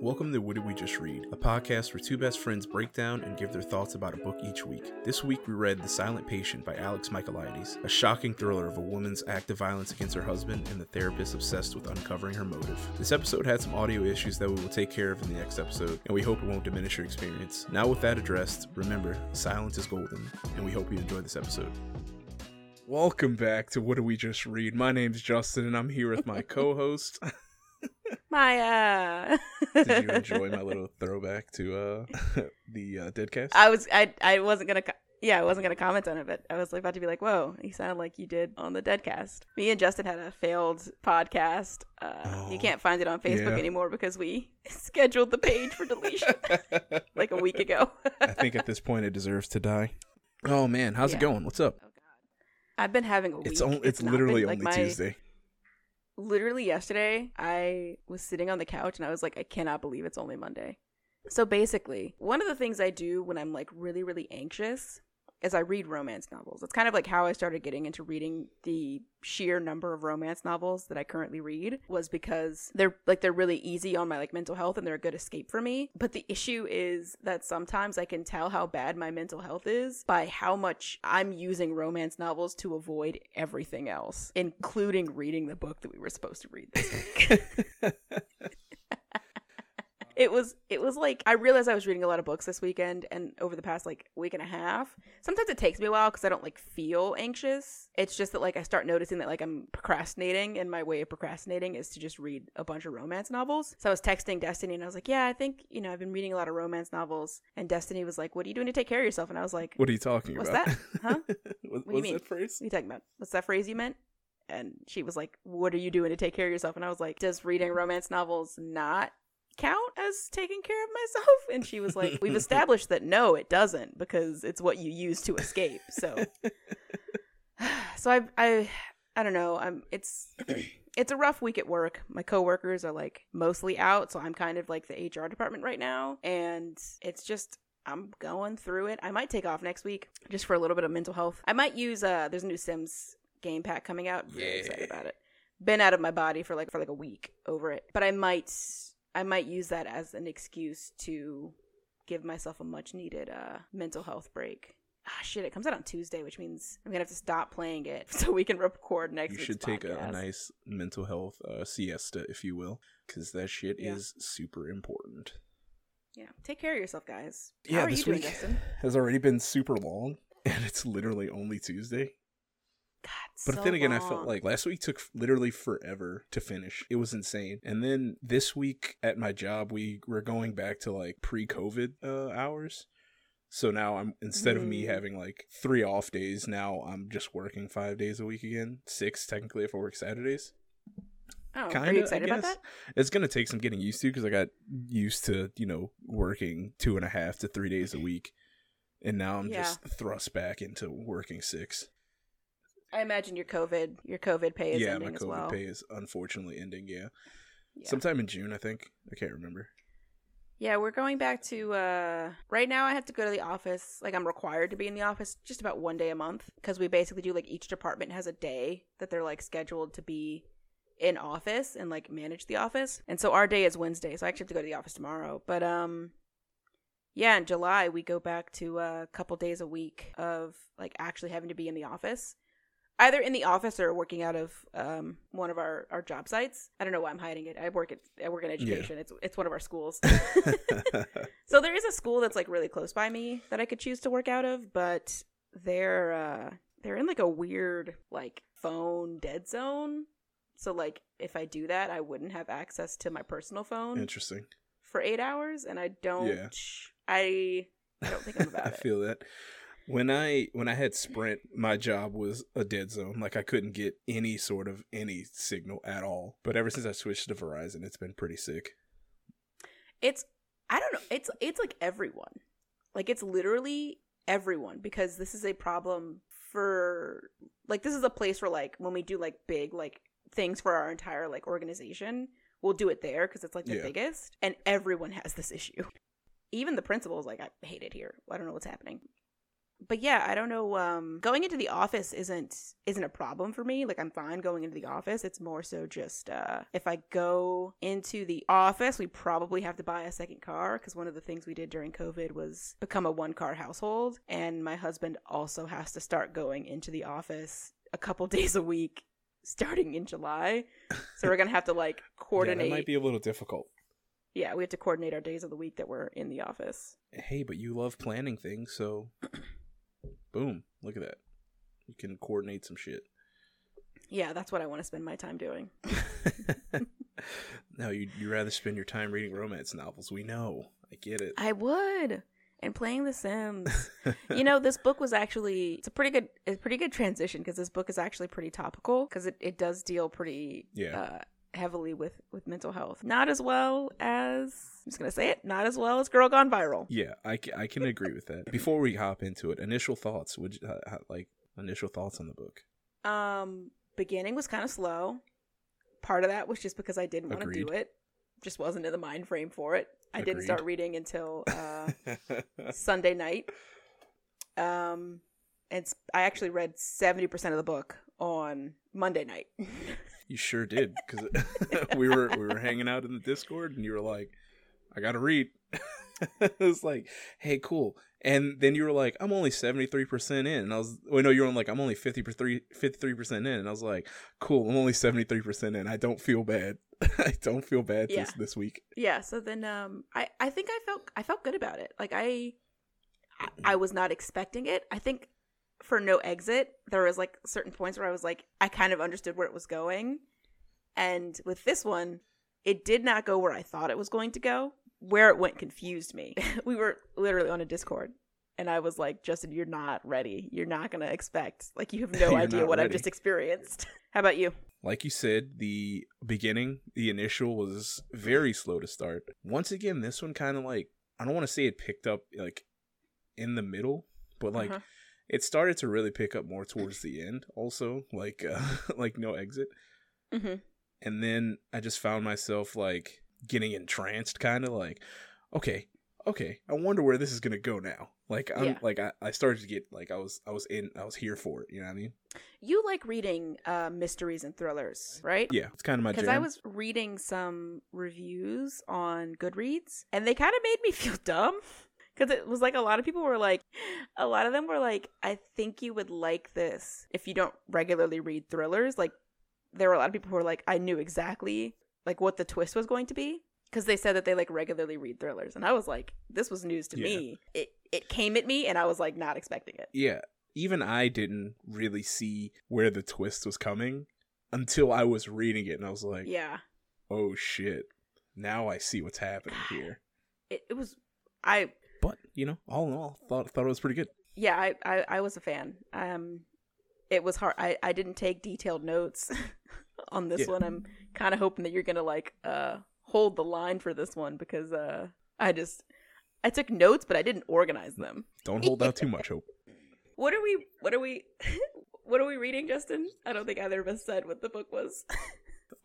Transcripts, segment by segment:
Welcome to What Did We Just Read, a podcast where two best friends break down and give their thoughts about a book each week. This week we read The Silent Patient by Alex Michaelides, a shocking thriller of a woman's act of violence against her husband and the therapist obsessed with uncovering her motive. This episode had some audio issues that we will take care of in the next episode, and we hope it won't diminish your experience. Now, with that addressed, remember, silence is golden, and we hope you enjoy this episode. Welcome back to What Did We Just Read? My name's Justin, and I'm here with my co host. Maya. Did you enjoy my little throwback to uh the uh, Deadcast? I was I I wasn't gonna co- yeah I wasn't gonna comment on it, but I was about to be like, whoa, you sounded like you did on the Deadcast. Me and Justin had a failed podcast. Uh, Oh, you can't find it on Facebook yeah. anymore because we scheduled the page for deletion like a week ago. I think at this point it deserves to die. Oh man, how's it going? What's up? Oh God, I've been having a week. It's on, it's not literally been- like, only my- Tuesday. Literally yesterday i was sitting on the couch and i was like i cannot believe it's only monday. So basically one of the things i do when i'm like really really anxious is i read romance novels. It's kind of like how i started getting into reading the sheer number of romance novels that i currently read was because they're like they're really easy on my like mental health and they're a good escape for me. But the issue is that sometimes i can tell how bad my mental health is by how much i'm using romance novels to avoid everything else including reading the book that we were supposed to read this week it was it was like I realized I was reading a lot of books this weekend and over the past like week and a half. Sometimes it takes me a while because I don't like feel anxious. It's just that like I start noticing that like I'm procrastinating and my way of procrastinating is to just read a bunch of romance novels. So I was texting Destiny and I was like, "Yeah, I think, you know, I've been reading a lot of romance novels." And Destiny was like, "What are you doing to take care of yourself?" And I was like, what are you talking What's about? What's that? Huh? what, do you what's mean? that phrase? What are you talking about? What's that phrase you meant? And she was like, What are you doing to take care of yourself? And I was like, Does reading romance novels not count as taking care of myself? And she was like, We've established that no, it doesn't because it's what you use to escape. So So I I I don't know. I'm it's it's a rough week at work. My coworkers are like mostly out, so I'm kind of like the HR department right now. And it's just I'm going through it. I might take off next week just for a little bit of mental health. I might use uh there's a new Sims game pack coming out. Really excited about it. Been out of my body for like for like a week over it. But I might I might use that as an excuse to give myself a much needed uh mental health break. Ah shit, it comes out on Tuesday, which means I'm gonna have to stop playing it so we can record next You should take a, a nice mental health uh, siesta, if you will, because that shit Yeah. is super important. Yeah. Take care of yourself, guys. Yeah, How are this you doing, week Justin? has already been super long, and it's literally only Tuesday. But so then again, I felt like last week took literally forever to finish. It was insane. And then this week at my job, we were going back to like pre-COVID uh, hours. So now I'm instead of me Mm. having like three off days, now I'm just working five days a week again. Six technically if I work Saturdays. Oh, are Kinda, you I excited about that? It's gonna take some getting used to because I got used to you know working two and a half to three days a week, and now I'm Yeah. just thrust back into working six. I imagine your COVID your COVID pay is ending. yeah, ending my COVID well. pay is unfortunately ending. Yeah. Yeah. sometime in June, I think. I can't remember. yeah, we're going back to uh right now I have to go to the office. Like I'm required to be in the office just about one day a month because we basically do like each department has a day that they're like scheduled to be in office and like manage the office. And so our day is Wednesday, so I actually have to go to the office tomorrow. But um yeah, in July we go back to uh, a couple days a week of like actually having to be in the office. Either in the office or working out of um, one of our, our job sites. I don't know why I'm hiding it. I work at I work in education. It's it's one of our schools. so there is a school that's like really close by me that I could choose to work out of, but they're uh, they're in like a weird like phone dead zone. So like if I do that, I wouldn't have access to my personal phone Interesting. for eight hours, and I don't. Yeah. I I don't think I'm about it. I it. feel that. When I when I had Sprint, my job was a dead zone. Like I couldn't get any sort of any signal at all. But ever since I switched to Verizon, it's been pretty sick. It's I don't know. It's it's like everyone. Like it's literally everyone because this is a problem for like this is a place where like when we do like big like things for our entire like organization, we'll do it there because it's like the Yeah. biggest and everyone has this issue. Even the principal is like I hate it here. I don't know what's happening. But yeah, I don't know. Um, going into the office isn't isn't a problem for me. Like I'm fine going into the office. It's more so just uh, if I go into the office, we probably have to buy a second car because one of the things we did during COVID was become a one car household, and my husband also has to start going into the office a couple days a week starting in July. So we're gonna have to like coordinate. Yeah, that might be a little difficult. Yeah, we have to coordinate our days of the week that we're in the office. Hey, but you love planning things, so boom, look at that. You can coordinate some shit. Yeah, that's what I want to spend my time doing. no, you you rather spend your time reading romance novels. We know. I get it. I would. And playing The Sims. you know, this book was actually it's a pretty good it's a pretty good transition because this book is actually pretty topical because it, it does deal pretty Yeah. uh, heavily with with mental health. Not as well as I'm just gonna say it. Not as well as Girl Gone Viral. Yeah, I, I can agree with that. Before we hop into it, initial thoughts. Would you, uh, uh, like initial thoughts on the book? Um, beginning was kind of slow. Part of that was just because I didn't want to do it. Just wasn't in the mind frame for it. I didn't start reading until uh, Sunday night. Um, and I actually read seventy percent of the book on Monday night. you sure did because we were we were hanging out in the Discord and you were like, "I gotta read." it was like, "Hey, cool." And then you were like, "I'm only seventy three percent in," and I was, "Wait, no, you're on like I'm only 53 percent in," and I was like, "Cool, I'm only seventy three percent in. I don't feel bad. I don't feel bad Yeah. this this week." yeah. So then, um, I I think I felt I felt good about it. Like I, I was not expecting it. I think for no exit, there was like certain points where I was like, I kind of understood where it was going, and with this one, it did not go where I thought it was going to go. Where it went confused me. we were literally on a Discord. And I was like, Justin, you're not ready. You're not going to expect. Like, you have no idea what I've just experienced. How about you? like you said, the beginning, the initial was very slow to start. Once again, this one kind of like I don't want to say it picked up like in the middle, but like Uh-huh. It started to really pick up more towards the end. Also, like uh, like no exit, hmm and then I just found myself like getting entranced, kind of like okay. Okay, I wonder where this is gonna go now. Like I'm Yeah. like I, I started to get like I was I was in I was here for it. You know what I mean? You like reading uh, mysteries and thrillers, right? Yeah, it's kind of my Because. I was reading some reviews on Goodreads, and they kind of made me feel dumb. Because it was like a lot of people were like, a lot of them were like, I think you would like this if you don't regularly read thrillers. Like, there were a lot of people who were like, I knew exactly like what the twist was going to be because they said that they like regularly read thrillers, and I was like, this was news to Yeah. me. It it came at me, and I was like not expecting it. yeah, even I didn't really see where the twist was coming until I was reading it, and I was like, Yeah, "Oh shit!" Now I see what's happening here. it, it was. I you know, all in all, thought thought it was pretty good. yeah I, I i was a fan um it was hard i i didn't take detailed notes on this Yeah. one i'm kind of hoping that you're gonna like uh hold the line for this one because uh i just i took notes but i didn't organize them Don't hold out too much hope. what are we what are we what are we reading justin i don't think either of us said what the book was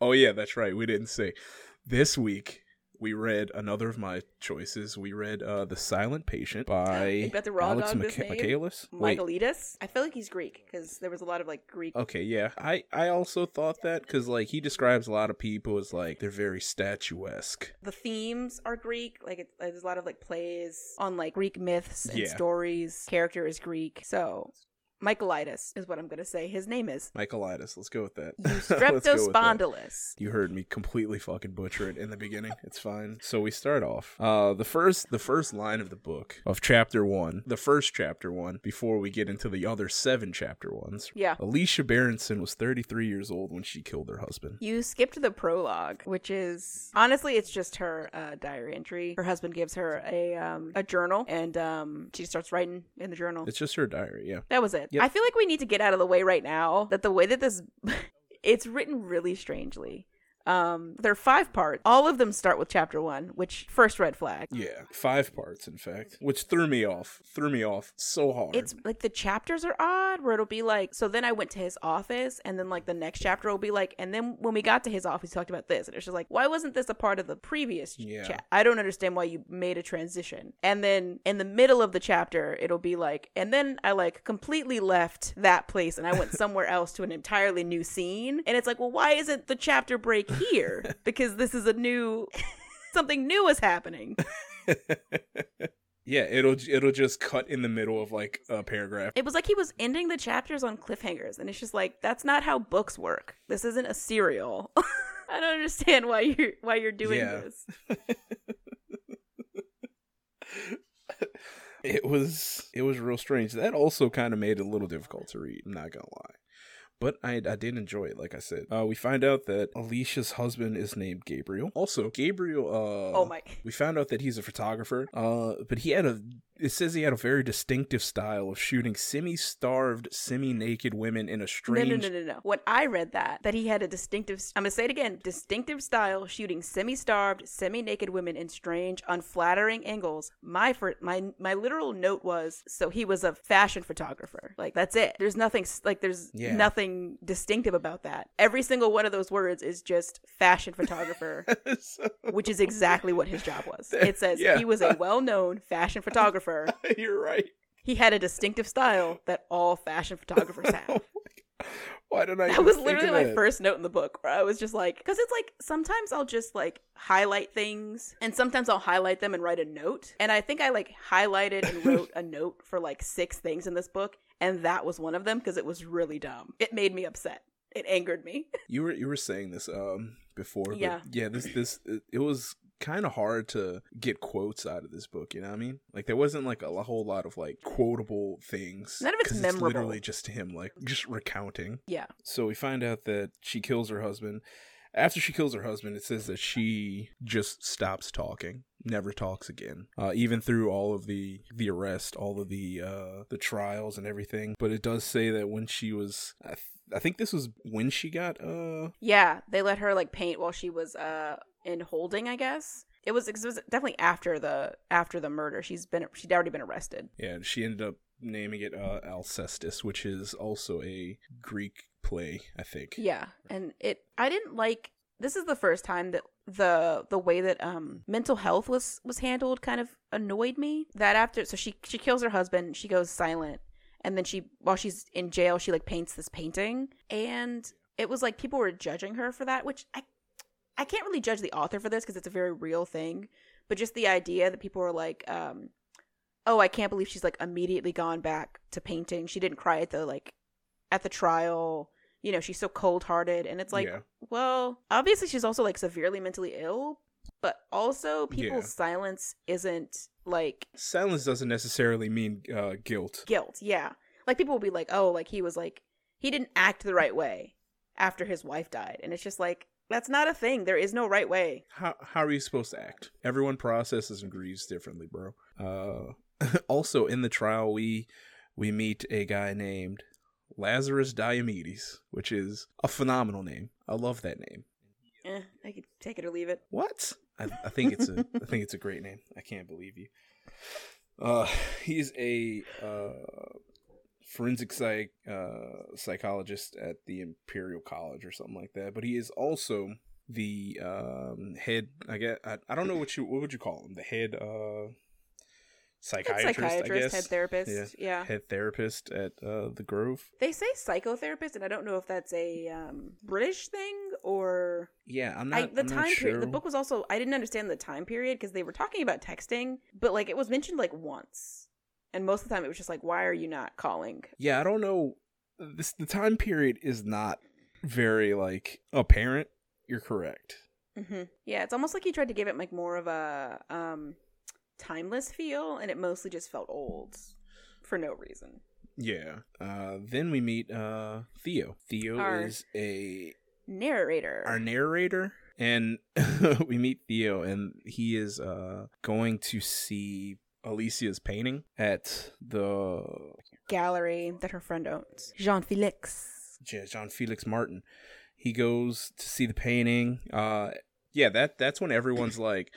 Oh yeah, that's right. We didn't say. This week we read another of my choices. We read uh The Silent Patient by You the raw Alex Micha- Michaelis. Wait, i feel like he's greek because there was a lot of like greek Okay, yeah. I I also thought that because like he describes a lot of people as like they're very statuesque. the themes are Greek. Like it, there's a lot of like plays on like Greek myths and Yeah. stories. Character is Greek. So Michaelitis is what I'm gonna say. His name is Michaelitis. Let's go with that. Let's go with that. Eustreptospondylus. You heard me completely fucking butcher it in the beginning. It's fine. So we start off. Uh the first the first line of the book of chapter 1, the first chapter 1 before we get into the other 7 chapter ones. Yeah. Alicia Berenson was 33 years old when she killed her husband. You skipped the prologue, which is honestly, it's just her uh, diary entry. Her husband gives her a um, a journal, and um, she starts writing in the journal. It's just her diary, yeah. That was it. Yep. I feel like we need to get out of the way right now that the way that this it's written really strangely. Um, there are five parts. All of them start with chapter one, which first red flag. Yeah, five parts, in fact, which threw me off. Threw me off so hard. It's like the chapters are odd, where it'll be like, so then I went to his office, and then like the next chapter will be like, and then when we got to his office, he talked about this, and it's just like, why wasn't this a part of the previous Yeah. chat? I don't understand why you made a transition. And then in the middle of the chapter, it'll be like, and then I like completely left that place and I went somewhere else to an entirely new scene, and it's like, well, why isn't the chapter break here? because this is a new. Something new is happening. yeah, it'll it'll just cut in the middle of like a paragraph. It was like he was ending the chapters on cliffhangers, and it's just like that's not how books work. This isn't a serial. I don't understand why you're why you're doing Yeah. this. it was it was real strange. That also kind of made it a little difficult to read. I'm not gonna lie, but I I did enjoy it. Like I said, uh, we find out that Alicia's husband is named Gabriel. Also, Gabriel. Uh, oh my! We found out that he's a photographer. Uh, but he had a. It says he had a very distinctive style of shooting semi-starved, semi-naked women in a strange. no, no, no, no. no. When I read that, that he had a distinctive, I'm gonna say it again, distinctive style shooting semi-starved, semi-naked women in strange, unflattering angles. My my my literal note was, so he was a fashion photographer. Like that's it. There's nothing like there's Yeah. nothing distinctive about that. Every single one of those words is just fashion photographer. So- which is exactly what his job was. It says Yeah. he was a well known fashion photographer. You're right. He had a distinctive style that all fashion photographers have. Oh. Why did I? That was literally my first note in the book where I was just like, because it's like sometimes I'll just like highlight things and sometimes I'll highlight them and write a note. And I think I like highlighted and wrote a note for like six things in this book. And that was one of them because it was really dumb. It made me upset. It angered me. You were you were saying this um before. But Yeah. yeah. This this it, it was kind of hard to get quotes out of this book. You know what I mean? Like there wasn't like a, whole lot of like quotable things. None of it's memorable. literally just him like just recounting. Yeah. So we find out that she kills her husband. After she kills her husband, it says that she just stops talking, never talks again, uh, even through all of the the arrest, all of the uh, the trials and everything. But it does say that when she was, I, th- I think this was when she got, uh, Yeah, they let her like paint while she was uh in holding, I guess. It was, it was definitely after the after the murder. She's been she'd already been arrested. yeah, she ended up naming it uh, Alcestis, which is also a Greek play, I think. Yeah, and it I didn't like this is the first time that the the way that um mental health was was handled kind of annoyed me. That after so she she kills her husband, she goes silent, and then she while she's in jail, she like paints this painting, and it was like people were judging her for that, which I I can't really judge the author for this because it's a very real thing, but just the idea that people were like um oh, I can't believe she's like immediately gone back to painting. She didn't cry at the like at the trial. You know, she's so cold hearted and it's like yeah, well, obviously she's also like severely mentally ill, but also Yeah. people's silence isn't like silence doesn't necessarily mean uh, guilt. guilt. Yeah. Like people will be like, "Oh, like he was like he didn't act the right way after his wife died." And it's just like that's not a thing. There is no right way. how how are you supposed to act? Everyone processes and grieves differently, bro. Uh, also in the trial, we we meet a guy named Lazarus Diomedes, which is a phenomenal name. I love that name. Eh, I could take it or leave it. What? I, I think it's a I think it's a great name. I can't believe you. Uh, he's a uh, forensic psych uh, psychologist at the Imperial College or something like that. But he is also the um, head. I guess I, I don't know what you what would you call him. The head uh, Head psychiatrist. I psychiatrist, guess. head therapist. Yeah. yeah. Head therapist at uh, the Grove. They say psychotherapist, and I don't know if that's a um, British thing or Yeah, I'm not. I, the I'm not time period. The book was also I didn't understand the time period because they were talking about texting, but like it was mentioned like once, and most of the time it was just like, why are you not calling? yeah, I don't know. This the time period is not very like apparent. You're correct. hmm Yeah, it's almost like he tried to give it like more of a um timeless feel, and it mostly just felt old for no reason. Yeah. Uh, then we meet uh, Theo. Theo Our- is a Narrator. our narrator, and we meet Theo, and he is uh, going to see Alicia's painting at the gallery that her friend owns. Jean Felix. Yeah, Jean Felix Martin. he goes to see the painting. Uh, yeah, that that's when everyone's like,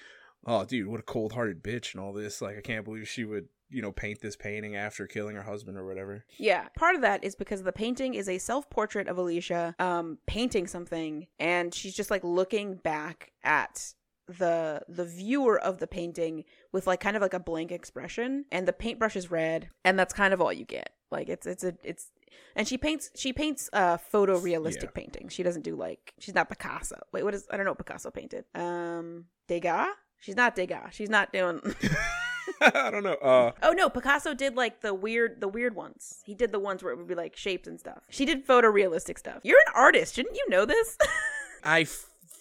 "Oh, dude, what a cold-hearted bitch," and all this. Like, I can't believe she would, you know, paint this painting after killing her husband or whatever. Yeah, part of that is because the painting is a self-portrait of Alicia um painting something and she's just like looking back at the the viewer of the painting with like kind of like a blank expression and the paintbrush is red and that's kind of all you get. Like it's it's a it's and she paints she paints uh photorealistic Yeah. paintings. She doesn't do like she's not Picasso. Wait, what is I don't know what Picasso painted. Um Degas? She's not Degas. She's not doing I don't know. Uh, Oh no, Picasso did like the weird the weird ones. He did the ones where it would be like shapes and stuff. She did photorealistic stuff. You're an artist, shouldn't you know this? I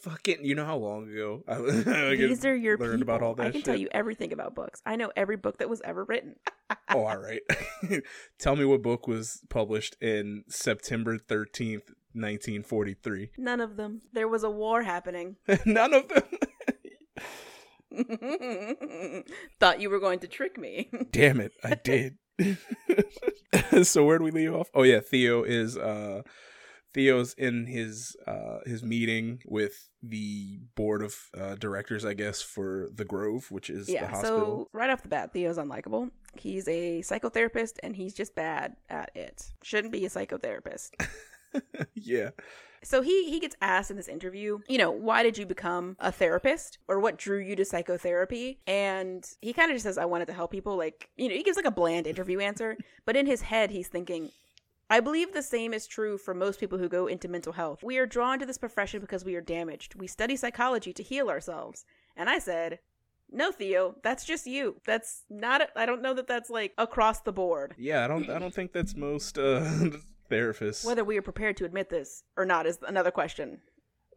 fucking, you know how long ago I, I These are your learned people. about all that I can shit. tell you everything about books. I know every book that was ever written. oh, all right. Tell me what book was published in September thirteenth, nineteen forty-three. None of them. There was a war happening. None of them. Thought you were going to trick me. Damn it, I did. so where do we leave off? Oh yeah, Theo is uh Theo's in his uh his meeting with the board of uh, directors, I guess, for the Grove, which is the yeah, hospital. so right off the bat, Theo's unlikable. He's a psychotherapist and he's just bad at it. Shouldn't be a psychotherapist. yeah. So he he gets asked in this interview, you know, why did you become a therapist or what drew you to psychotherapy? And he kind of just says I wanted to help people like, you know, he gives like a bland interview answer, but in his head he's thinking I believe the same is true for most people who go into mental health. We are drawn to this profession because we are damaged. We study psychology to heal ourselves. And I said, "No, Theo, that's just you. That's not I don't know that that's like across the board." Yeah, I don't I don't think that's most uh therapists. Whether we are prepared to admit this or not is another question.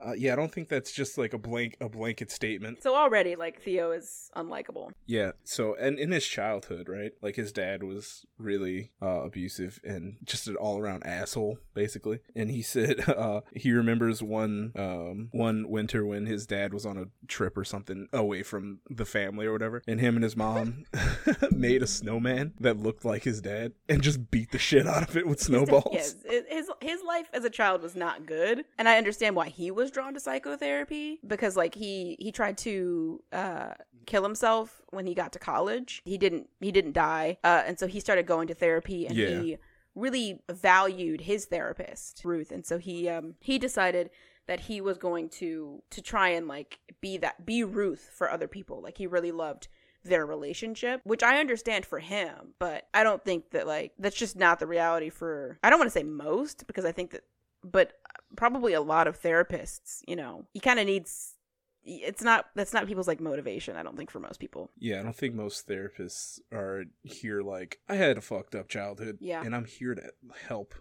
Uh, yeah, I don't think that's just like a blank a blanket statement. So already, like Theo is unlikable. Yeah. So, and in his childhood, right? Like his dad was really uh, abusive and just an all around asshole, basically. And he said uh, he remembers one um, one winter when his dad was on a trip or something away from the family or whatever, and him and his mom made a snowman that looked like his dad and just beat the shit out of it with snowballs. Yes, it- his his life as a child was not good, and I understand why he was drawn to psychotherapy because like he he tried to uh, kill himself when he got to college. He didn't he didn't die, uh, and so he started going to therapy, and Yeah. he really valued his therapist Ruth, and so he um he decided that he was going to to try and like be that be Ruth for other people. Like he really loved their relationship, which I understand for him, but I don't think that like that's just not the reality for I don't want to say most because I think that but probably a lot of therapists, you know. He kind of needs it's not that's not people's like motivation, I don't think for most people. Yeah, I don't think most therapists are here like I had a fucked up childhood. Yeah. And I'm here to help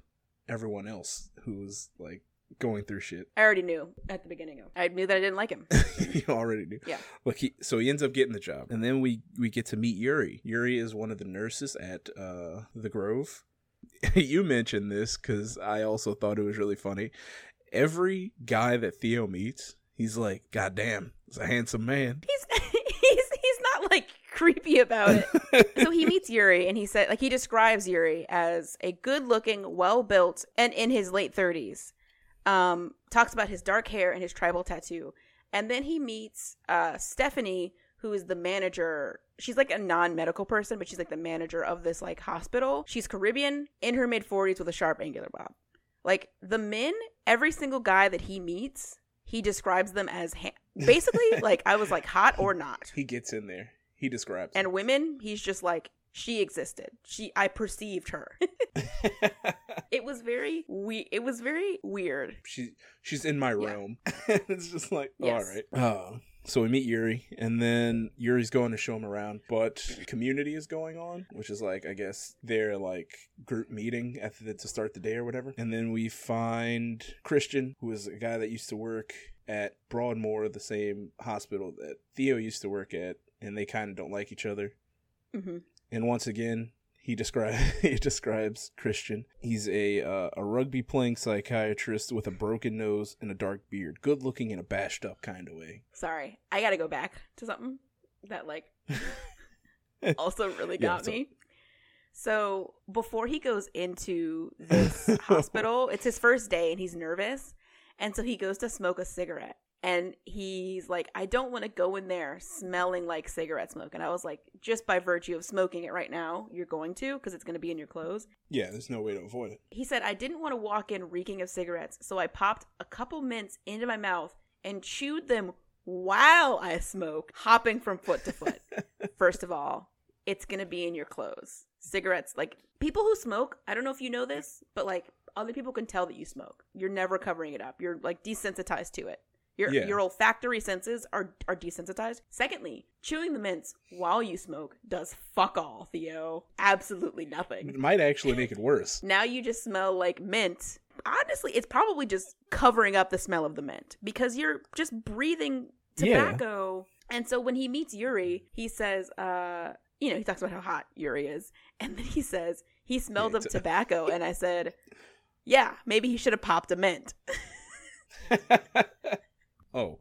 everyone else who's like going through shit. I already knew at the beginning of. I knew that I didn't like him. you already knew. Yeah. Look, he so he ends up getting the job, and then we we get to meet Yuri. Yuri is one of the nurses at uh the Grove. you mentioned this because I also thought it was really funny. Every guy that Theo meets, he's like, "God damn, he's a handsome man." He's he's he's not like creepy about it. so he meets Yuri and he said like he describes Yuri as a good-looking, well-built and in his late 30s. Um talks about his dark hair and his tribal tattoo. And then he meets uh Stephanie who is the manager. She's like a non-medical person, but she's like the manager of this like hospital. She's Caribbean in her mid 40s with a sharp angular bob. Like the men, every single guy that he meets, he describes them as ha- basically like I was like hot or not he gets in there. He describes. and women he's just like she existed she i perceived her it was very we it was very weird she she's in my Yeah. realm. it's just like all oh, right. Uh, so we meet Yuri, and then Yuri's going to show him around, but community is going on, which is like I guess their like group meeting at the, to start the day or whatever. And then we find Christian, who is a guy that used to work at Broadmoor, the same hospital that Theo used to work at, and they kind of don't like each other. hmm And once again, he describes he describes Christian. He's a uh, a rugby playing psychiatrist with a broken nose and a dark beard, good looking in a bashed up kind of way. sorry i gotta go back to something that like also really Yeah, got so- me so before he goes into this hospital it's his first day and he's nervous And so he goes to smoke a cigarette. And he's like, I don't want to go in there smelling like cigarette smoke. And I was like, just by virtue of smoking it right now, you're going to because it's going to be in your clothes. Yeah, there's no way to avoid it. He said, I didn't want to walk in reeking of cigarettes. So I popped a couple mints into my mouth and chewed them while I smoke, hopping from foot to foot. First of all, it's going to be in your clothes. Cigarettes, like people who smoke, I don't know if you know this, but like other people can tell that you smoke. You're never covering it up. You're like desensitized to it. Your Yeah. your olfactory senses are are desensitized. Secondly, chewing the mints while you smoke does fuck all, Theo. Absolutely nothing. It might actually make it worse. Now you just smell like mint. Honestly, it's probably just covering up the smell of the mint because you're just breathing Yeah. tobacco. And so when he meets Yuri, he says, uh, you know, he talks about how hot Yuri is. And then he says, he smelled Yeah, of tobacco. And I said, yeah, maybe he should have popped a mint. oh,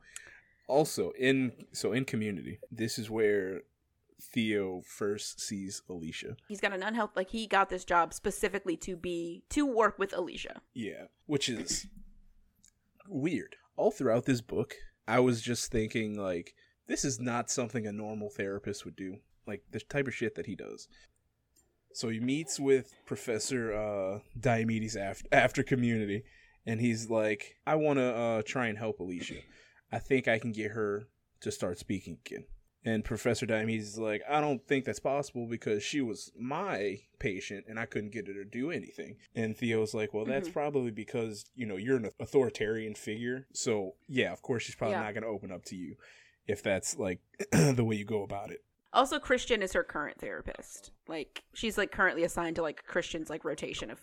also in so in Community, this is where Theo first sees Alicia. He's got an unhealth, like he got this job specifically to be, to work with Alicia. Yeah, which is weird. All throughout this book, I was just thinking like this is not something a normal therapist would do. Like the type of shit that he does. So he meets with Professor uh, Diomedes after after Community, and he's like, "I want to uh, try and help Alicia. I think I can get her to start speaking again." And Professor Diomedes is like, "I don't think that's possible because she was my patient, and I couldn't get her to do anything." And Theo's like, "Well, that's Mhm. probably because you know you're an authoritarian figure. So yeah, of course she's probably Yeah. not going to open up to you if that's like the way you go about it." Also, Christian is her current therapist. Like, she's like currently assigned to like Christian's like rotation of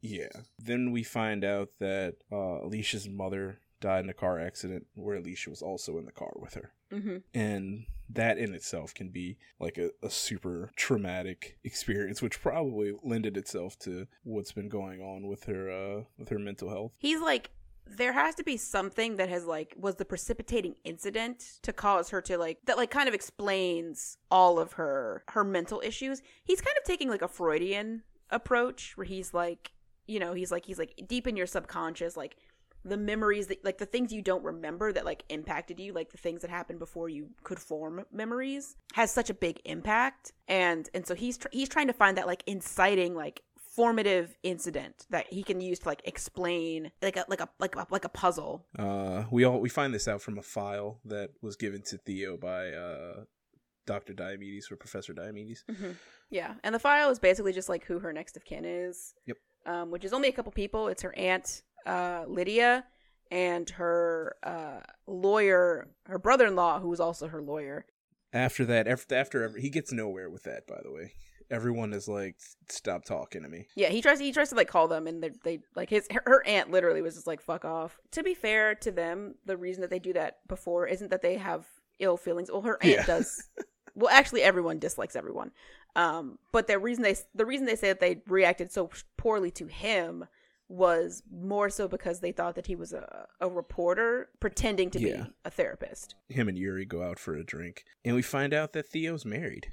Yeah. Then we find out that uh, Alicia's mother died in a car accident where Alicia was also in the car with her. hmm And that in itself can be like a, a super traumatic experience, which probably lended itself to what's been going on with her uh, with her mental health. He's like, there has to be something that has like was the precipitating incident to cause her to like that like kind of explains all of her her mental issues. He's kind of taking like a Freudian approach where he's like, you know, he's like he's like deep in your subconscious, like the memories that like the things you don't remember that like impacted you like the things that happened before you could form memories has such a big impact. And and so he's tr- he's trying to find that like inciting like formative incident that he can use to like explain like a like a like a, like a puzzle. Uh, we all we find this out from a file that was given to Theo by uh, Doctor Diomedes or Professor Diomedes. yeah and the file is basically just like who her next of kin is Yep. um which is only a couple people it's her aunt uh lydia and her uh lawyer her brother-in-law who was also her lawyer After that, after after every, he gets nowhere with that. By the way, everyone is like, "Stop talking to me." Yeah, he tries. He tries to like call them, and they they like his her, her aunt literally was just like fuck off. To be fair to them, the reason that they do that before isn't that they have ill feelings. Well, her aunt Yeah. does. Well, actually, everyone dislikes everyone. Um, but the reason they the reason they say that they reacted so poorly to him was more so because they thought that he was a, a reporter pretending to Yeah. be a therapist. him and Yuri go out for a drink, and we find out that Theo's married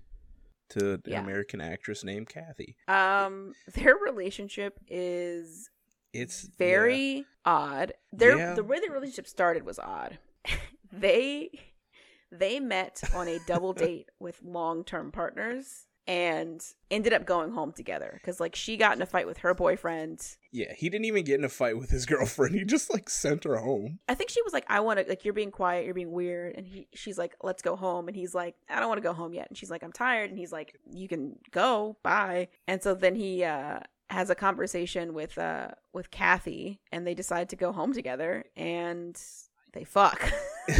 to an Yeah. American actress named Kathy. Um, their relationship is It's very odd. Their Yeah. the way their relationship started was odd. they they met on a double date with long-term partners and ended up going home together cuz like she got in a fight with her boyfriend. yeah, yeah. He didn't even get in a fight with his girlfriend. He just like sent her home. I think she was like I want to like you're being quiet, you're being weird and he she's like let's go home and he's like I don't want to go home yet and she's like I'm tired and he's like you can go, bye. And so then he uh has a conversation with uh with Kathy and they decide to go home together and they fuck.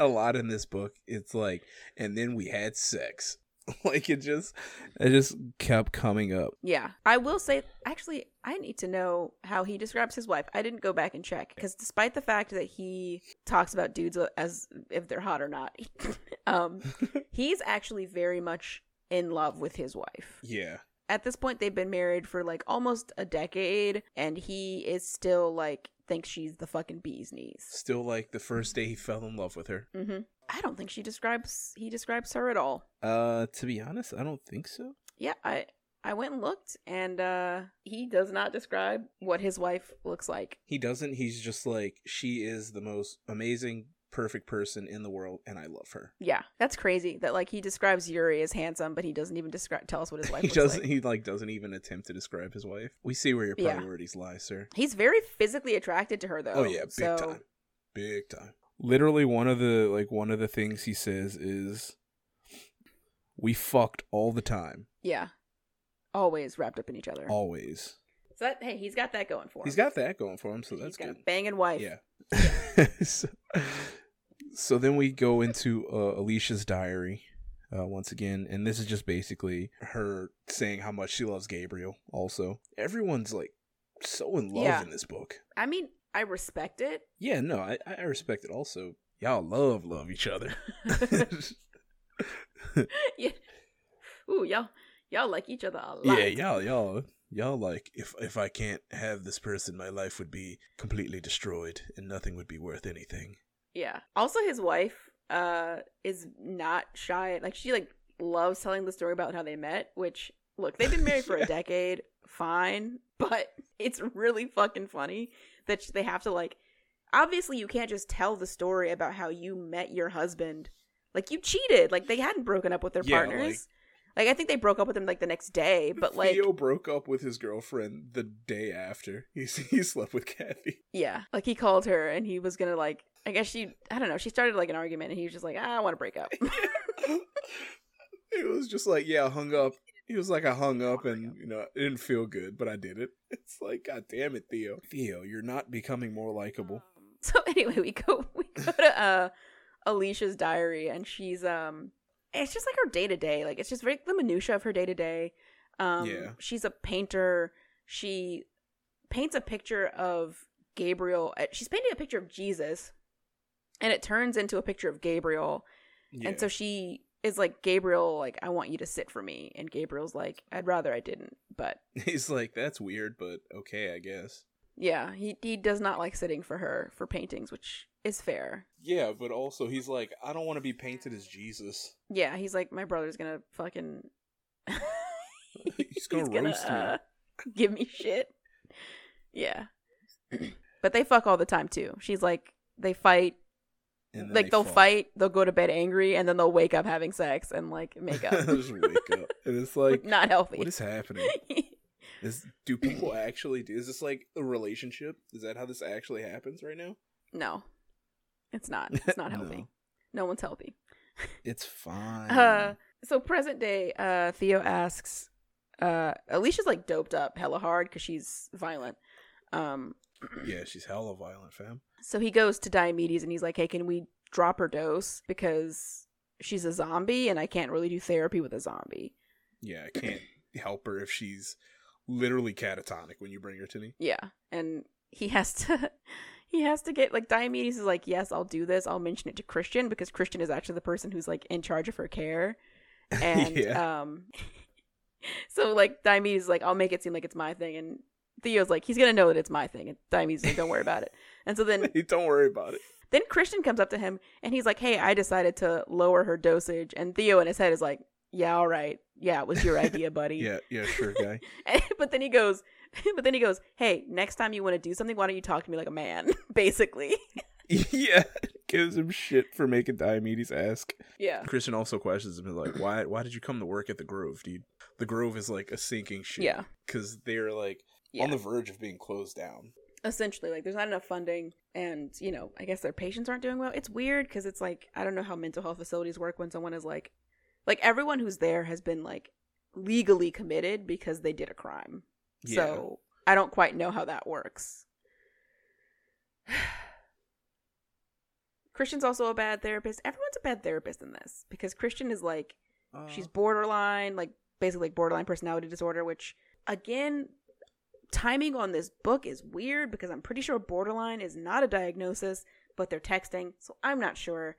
a lot in this book. It's like, and then we had sex. like it just, it just kept coming up. Yeah. I will say, actually, I need to know how he describes his wife. I didn't go back and check because despite the fact that he talks about dudes as if they're hot or not, um, he's actually very much in love with his wife. Yeah, At this point, they've been married for like almost a decade, and he is still like thinks she's the fucking bee's knees. still like the first day he fell in love with her. hmm I don't think she describes he describes her at all. Uh, to be honest, I don't think so. Yeah, I I went and looked, and uh, he does not describe what his wife looks like. He doesn't. He's just like she is the most amazing, perfect person in the world, and I love her. Yeah, that's crazy. That like he describes Yuri as handsome, but he doesn't even describe tell us what his wife he looks doesn't. like. He like doesn't even attempt to describe his wife. We see where your Yeah. priorities lie, sir. He's very physically attracted to her, though. Oh yeah, big so, time, big time. Literally, one of the like one of the things he says is, "We fucked all the time, Yeah, always wrapped up in each other. always." So that hey, he's got that going for him. He's got that going for him, so He's that's got good. a banging wife. Yeah. so, so then we go into uh, Alicia's diary uh, once again, and this is just basically her saying how much she loves Gabriel. Also, everyone's like so in love Yeah. in this book. I mean, I respect it. Yeah, no, I, I respect it. Also, y'all love love each other. yeah. Ooh, y'all, y'all like each other a lot. yeah, y'all y'all y'all like if if I can't have this person, my life would be completely destroyed and nothing would be worth anything. Yeah. Also, his wife uh is not shy. Like she like loves telling the story about how they met. Which look, they've been married for a decade. Fine, but it's really fucking funny that they have to like. Obviously, you can't just tell the story about how you met your husband. Like you cheated. Like they hadn't broken up with their Yeah, partners. Like, I think they broke up with him like the next day. But like, Theo broke up with his girlfriend the day after he he slept with Kathy. yeah, like he called her and he was gonna like. I guess she. I don't know. She started like an argument and he was just like, ah, I want to break up. it was just like, yeah, I hung up. He was like, I hung up and, you know, it didn't feel good, but I did it. It's like, God damn it, Theo. Theo, you're not becoming more likable. So anyway, we go we go to uh Alicia's diary and she's um it's just like her day to day. Like it's just very the minutia of her day to day. Um Yeah. she's a painter. She paints a picture of Gabriel. uh, She's painting a picture of Jesus and it turns into a picture of Gabriel. Yeah. And so she is like Gabriel like I want you to sit for me and Gabriel's like I'd rather I didn't, but He's like, that's weird, but okay, I guess. yeah, he he does not like sitting for her for paintings, which is fair. Yeah, but also he's like, I don't want to be painted as Jesus. Yeah, he's like, my brother's gonna fucking. He's gonna roast me. uh, give me shit. Yeah, but they fuck all the time too. She's like, they fight. Like they they'll fuck. fight, they'll go to bed angry, and then they'll wake up having sex and like make up. Just wake up. And it's like, Not healthy. what is happening? Is do people actually do? Is this like a relationship? Is that how this actually happens right now? no, it's not. It's not No. healthy. no one's healthy. It's fine. Uh, so present day, uh, Theo asks, uh, Alicia's like doped up hella hard because she's violent. Um, yeah, she's hella violent, fam. So he goes to Diomedes and he's like, "Hey, can we drop her dose because she's a zombie and I can't really do therapy with a zombie." Yeah, I can't help her if she's literally catatonic when you bring her to me. Yeah, and he has to. He has to get like Diomedes is like, yes, I'll do this. I'll mention it to Christian because Christian is actually the person who's like in charge of her care. And Yeah. um so like Diomedes is like, I'll make it seem like it's my thing and Theo's like, he's gonna know that it's my thing and Diomedes like, Don't worry about it. And so then Don't worry about it. then Christian comes up to him and he's like, Hey, I decided to lower her dosage and Theo in his head is like, Yeah, all right. Yeah, it was your idea, buddy. Yeah, yeah, sure, guy. And- but then he goes but then he goes, Hey, next time you want to do something, why don't you talk to me like a man? Basically. yeah, gives him shit for making Diomedes ask. Yeah. Christian also questions him like, "Why? Why did you come to work at the Grove, dude? The Grove is like a sinking ship. Yeah. because they're like Yeah. on the verge of being closed down. essentially like there's not enough funding and you know i guess their patients aren't doing well it's weird because it's like i don't know how mental health facilities work when someone is like like everyone who's there has been like legally committed because they did a crime Yeah. so i don't quite know how that works christian's also a bad therapist everyone's a bad therapist in this because christian is like Uh, she's borderline like basically like borderline personality disorder which again timing on this book is weird because i'm pretty sure borderline is not a diagnosis but they're texting so i'm not sure.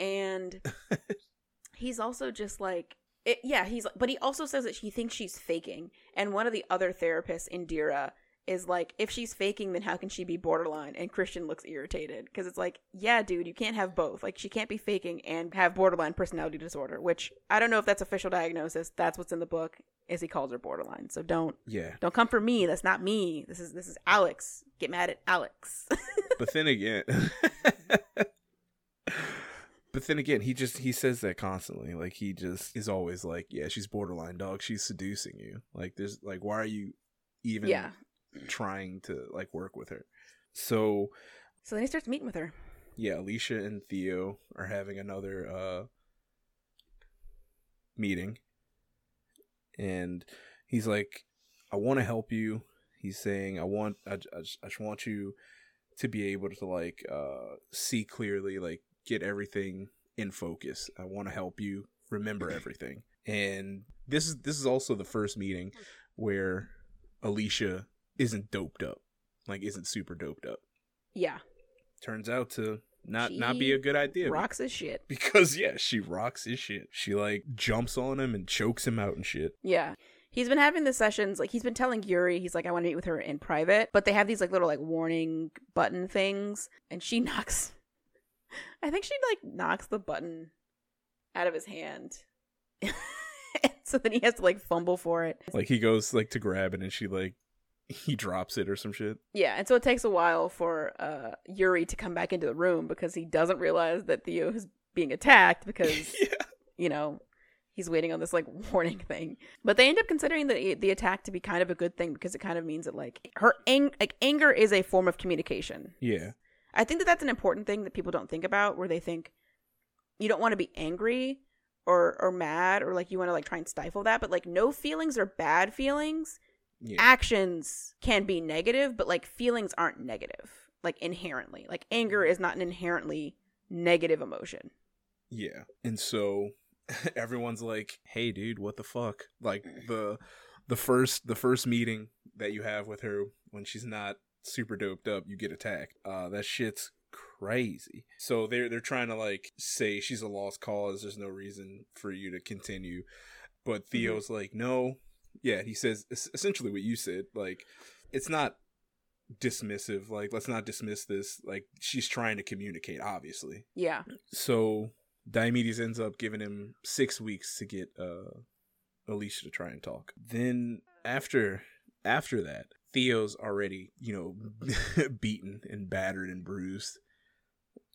And he's also just like it, yeah he's but he also says that he thinks she's faking and one of the other therapists indira is like if she's faking then how can she be borderline? And christian looks irritated because it's like yeah dude you can't have both. Like she can't be faking and have borderline personality disorder which i don't know if that's official diagnosis that's what's in the book as he calls her borderline. So don't Yeah. don't come for me. That's not me. This is this is Alex. Get mad at Alex. But then again But then again, he just he says that constantly. Like he just is always like, Yeah, she's borderline dog, she's seducing you. Like there's like why are you even yeah. trying to like work with her? So So then he starts meeting with her. yeah, Alicia and Theo are having another uh meeting. And he's like, I want to help you. He's saying, I want, I, I, just, I just want you to be able to like uh see clearly, like get everything in focus. I want to help you remember everything. And this is this is also the first meeting where Alicia isn't doped up, like isn't super doped up. Yeah. Turns out to not not be a good idea Rocks his shit. because yeah, she rocks his shit. She like jumps on him and chokes him out and shit. Yeah. He's been having the sessions, like he's been telling Yuri, he's like, I want to meet with her in private. But they have these like little like warning button things, and she knocks I think she like knocks the button out of his hand. so then he has to like fumble for it. Like he goes like to grab it and she like he drops it or some shit. Yeah, and so it takes a while for uh Yuri to come back into the room because he doesn't realize that Theo is being attacked because yeah. you know, he's waiting on this like warning thing. But they end up considering the the attack to be kind of a good thing because it kind of means that like her ang- like anger is a form of communication. Yeah. I think that that's an important thing that people don't think about where they think you don't want to be angry or or mad or like you want to like try and stifle that, but like no feelings are bad feelings. Yeah. Actions can be negative, but like feelings aren't negative like inherently. Like anger mm. is not an inherently negative emotion. Yeah. And so everyone's like, "Hey dude, what the fuck?" Like mm. the the first the first meeting that you have with her when she's not super doped up, you get attacked. Uh that shit's crazy. So they're they're trying to like say she's a lost cause, there's no reason for you to continue. But mm-hmm. Theo's like, "No." Yeah, he says essentially what you said, like it's not dismissive, like let's not dismiss this. Like she's trying to communicate obviously. Yeah. So Diomedes ends up giving him six weeks to get uh Alicia to try and talk. Then after after that, Theo's already, you know, beaten and battered and bruised.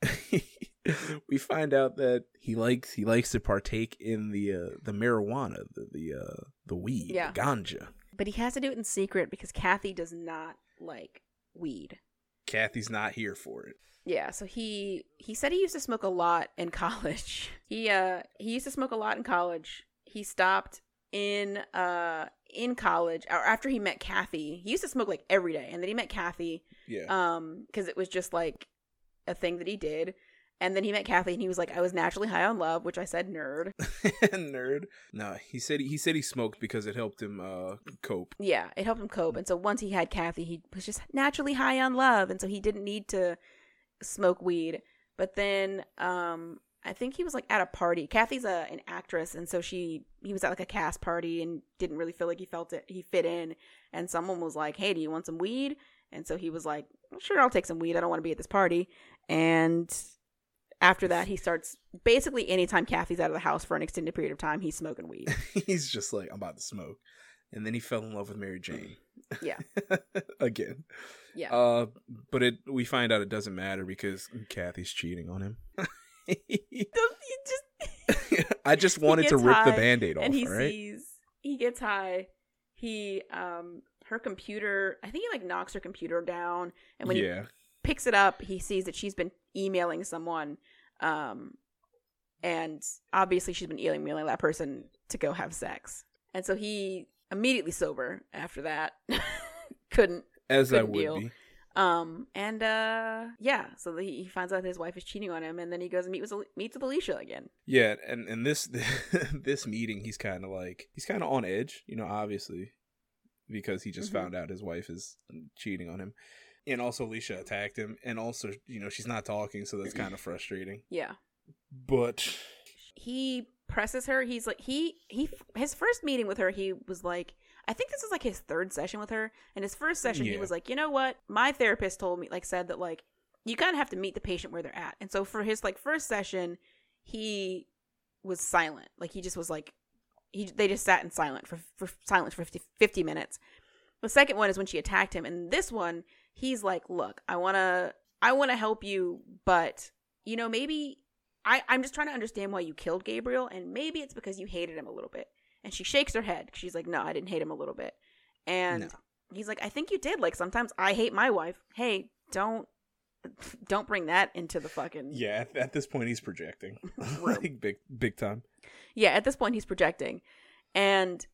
we find out that he likes he likes to partake in the uh, the marijuana, the the uh, the weed, Yeah. the ganja. But he has to do it in secret because Kathy does not like weed. Kathy's not here for it. Yeah, so he he said he used to smoke a lot in college. He uh he used to smoke a lot in college. He stopped in uh in college or after he met Kathy. He used to smoke like every day and then he met Kathy Yeah. um cuz it was just like a thing that he did. And then he met Kathy and he was like I was naturally high on love, which I said nerd. Nerd. No, he said he said he smoked because it helped him uh cope. Yeah, it helped him cope. And so once he had Kathy, he was just naturally high on love, and so he didn't need to smoke weed. But then, um, I think he was like at a party. Kathy's a an actress, and so she he was at like a cast party and didn't really feel like he felt it he fit in. And someone was like, "Hey, do you want some weed?" And so he was like, "Sure, I'll take some weed. I don't want to be at this party." And after that, he starts basically anytime Kathy's out of the house for an extended period of time, he's smoking weed. He's just like, I'm about to smoke. And then he fell in love with Mary Jane. Yeah. Again. Yeah. Uh but it we find out it doesn't matter because Kathy's cheating on him. just I just wanted to rip the band-aid off, and he right? sees he gets high he um her computer i think he like knocks her computer down and when he picks it up he sees that she's been emailing someone um and obviously she's been emailing that person to go have sex and so he immediately sober after that couldn't As I good would deal. be. um and uh yeah so he, he finds out his wife is cheating on him and then he goes and meets with meets with alicia again Yeah, and and this this meeting, he's kind of like he's kind of on edge, you know, obviously, because he just Mhm. found out his wife is cheating on him, and also Alicia attacked him, and also you know she's not talking, so that's kind of frustrating. yeah. But he presses her. He's like he he his first meeting with her he was like i think this is like his third session with her. And his first session he was like you know what? My therapist told me like said that like you kind of have to meet the patient where they're at. And so for his like first session he was silent. Like he just was like he they just sat in silent for for silence for 50, 50 minutes. The second one is when she attacked him, and this one he's like, "Look, I wanna I wanna help you, but you know maybe I I'm just trying to understand why you killed Gabriel, and maybe it's because you hated him a little bit." And she shakes her head. She's like, "No, I didn't hate him a little bit," and. No. He's like, I think you did. Like sometimes I hate my wife. Hey, don't don't bring that into the fucking Yeah, at, at this point he's projecting. Like big big time. yeah at this point he's projecting and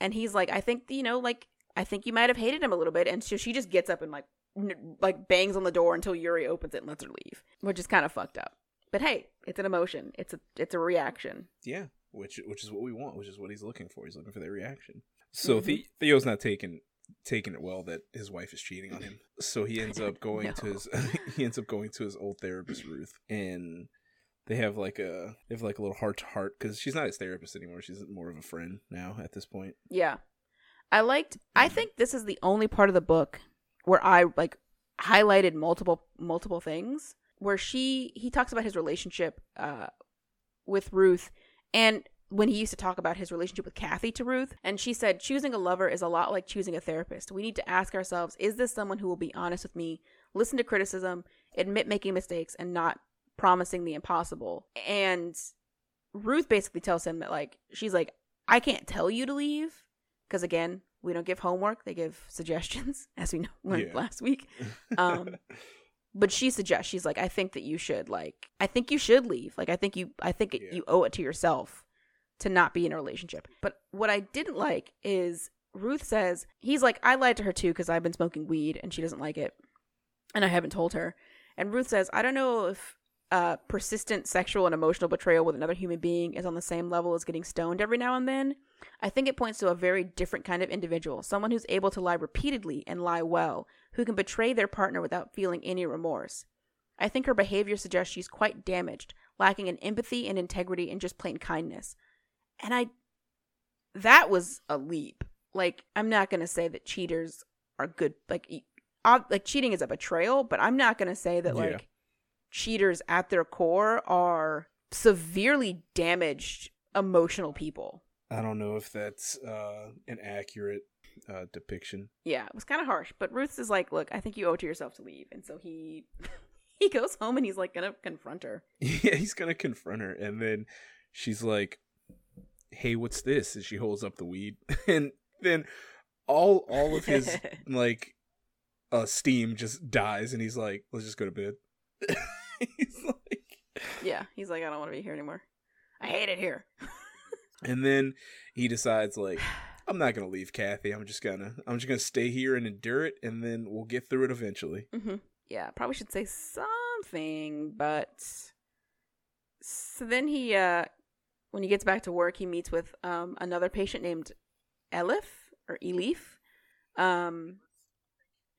and he's like i think you know like i think you might have hated him a little bit and so she just gets up and like like bangs on the door until yuri opens it and lets her leave which is kind of fucked up but hey it's an emotion it's a it's a reaction Yeah, which which is what we want, which is what he's looking for. He's looking for that reaction. So Mhm. The- Theo's not taking taking it well that his wife is cheating on him. So he ends up going No. to his he ends up going to his old therapist Ruth, and they have like a they have like a little heart to heart because she's not his therapist anymore. She's more of a friend now at this point. yeah i liked i think this is the only part of the book where i like highlighted multiple multiple things where she he talks about his relationship uh with Ruth and when he used to talk about his relationship with Kathy to Ruth and she said choosing a lover is a lot like choosing a therapist. We need to ask ourselves is this someone who will be honest with me, listen to criticism, admit making mistakes and not promising the impossible. And Ruth basically tells him that like she's like I can't tell you to leave because again, we don't give homework, they give suggestions as we know learned Yeah. last week. Um but she suggests she's like i think that you should like i think you should leave like i think you i think Yeah. you owe it to yourself to not be in a relationship but what i didn't like is ruth says he's like i lied to her too because i've been smoking weed and she doesn't like it and i haven't told her and ruth says i don't know if uh, persistent sexual and emotional betrayal with another human being is on the same level as getting stoned every now and then I think it points to a very different kind of individual, someone who's able to lie repeatedly and lie well, who can betray their partner without feeling any remorse. I think her behavior suggests she's quite damaged, lacking in empathy and integrity and just plain kindness. And I that was a leap. Like I'm not going to say that cheaters are good like like cheating is a betrayal, but I'm not going to say that Yeah. like cheaters at their core are severely damaged emotional people. I don't know if that's uh, an accurate uh, depiction. Yeah, it was kind of harsh. But Ruth is like, "Look, I think you owe it to yourself to leave," and so he he goes home and he's like gonna confront her. Yeah, he's gonna confront her, and then she's like, "Hey, what's this?" And she holds up the weed, and then all all of his like uh steam just dies, and he's like, "Let's just go to bed." he's like, yeah, he's like, "I don't want to be here anymore. I hate it here." and then he decides like, "I'm not gonna leave Kathy. I'm just gonna I'm just gonna stay here and endure it, and then we'll get through it eventually." hmm Yeah, probably should say something, but so then he, uh when he gets back to work, he meets with um another patient named Elif or Elif. Um,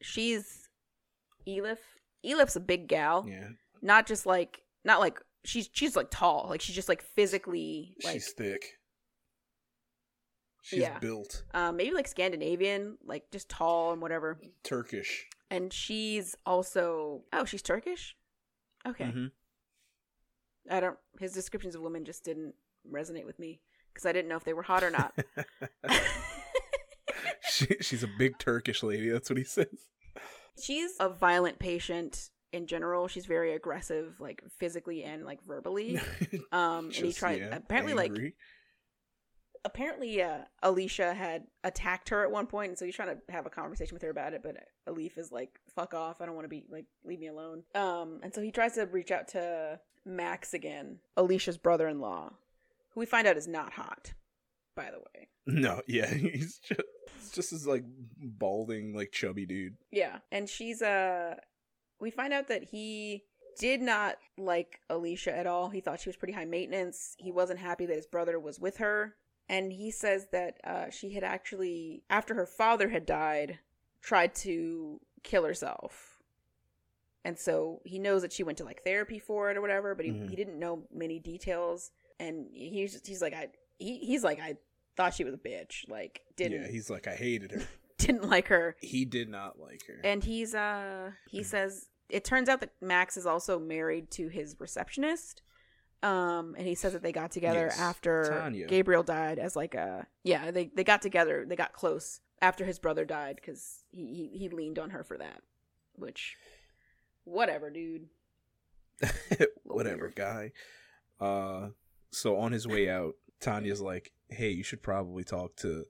she's Elif. Elif's a big gal, Yeah, not just like not like she's she's like tall, like she's just like physically like she's thick. She's Yeah. built um maybe like Scandinavian, like just tall and whatever. Turkish. And she's also oh she's Turkish. Okay. Mhm. I don't. His descriptions of women just didn't resonate with me because I didn't know if they were hot or not. she, she's a big Turkish lady. That's what he says. She's a violent patient in general. She's very aggressive, like physically and like verbally. Um, and he Just, tried. yeah, apparently, like apparently, uh, Alicia had attacked her at one point, and so he's trying to have a conversation with her about it. But Elif is like, "Fuck off! I don't want to be like, leave me alone." Um, and so he tries to reach out to Max again, Alicia's brother-in-law, who we find out is not hot, by the way. no, yeah, he's just just this like balding, like chubby dude. Yeah, and she's uh we find out that he did not like Alicia at all. He thought she was pretty high maintenance. He wasn't happy that his brother was with her, and he says that uh she had actually after her father had died tried to kill herself. And so he knows that she went to like therapy for it or whatever, but he, Mhm. he didn't know many details. And he's he's like I he, he's like I thought she was a bitch. Like didn't Yeah, he's like, I hated her. Didn't like her. He did not like her. And he's uh he says it turns out that Max is also married to his receptionist. Um, and he says that they got together Yes, after Tanya. Gabriel died as like a yeah they they got together they got close after his brother died because he, he he leaned on her for that, which whatever dude. Whatever, guy. Uh, so on his way out, Tanya's like, "Hey, you should probably talk to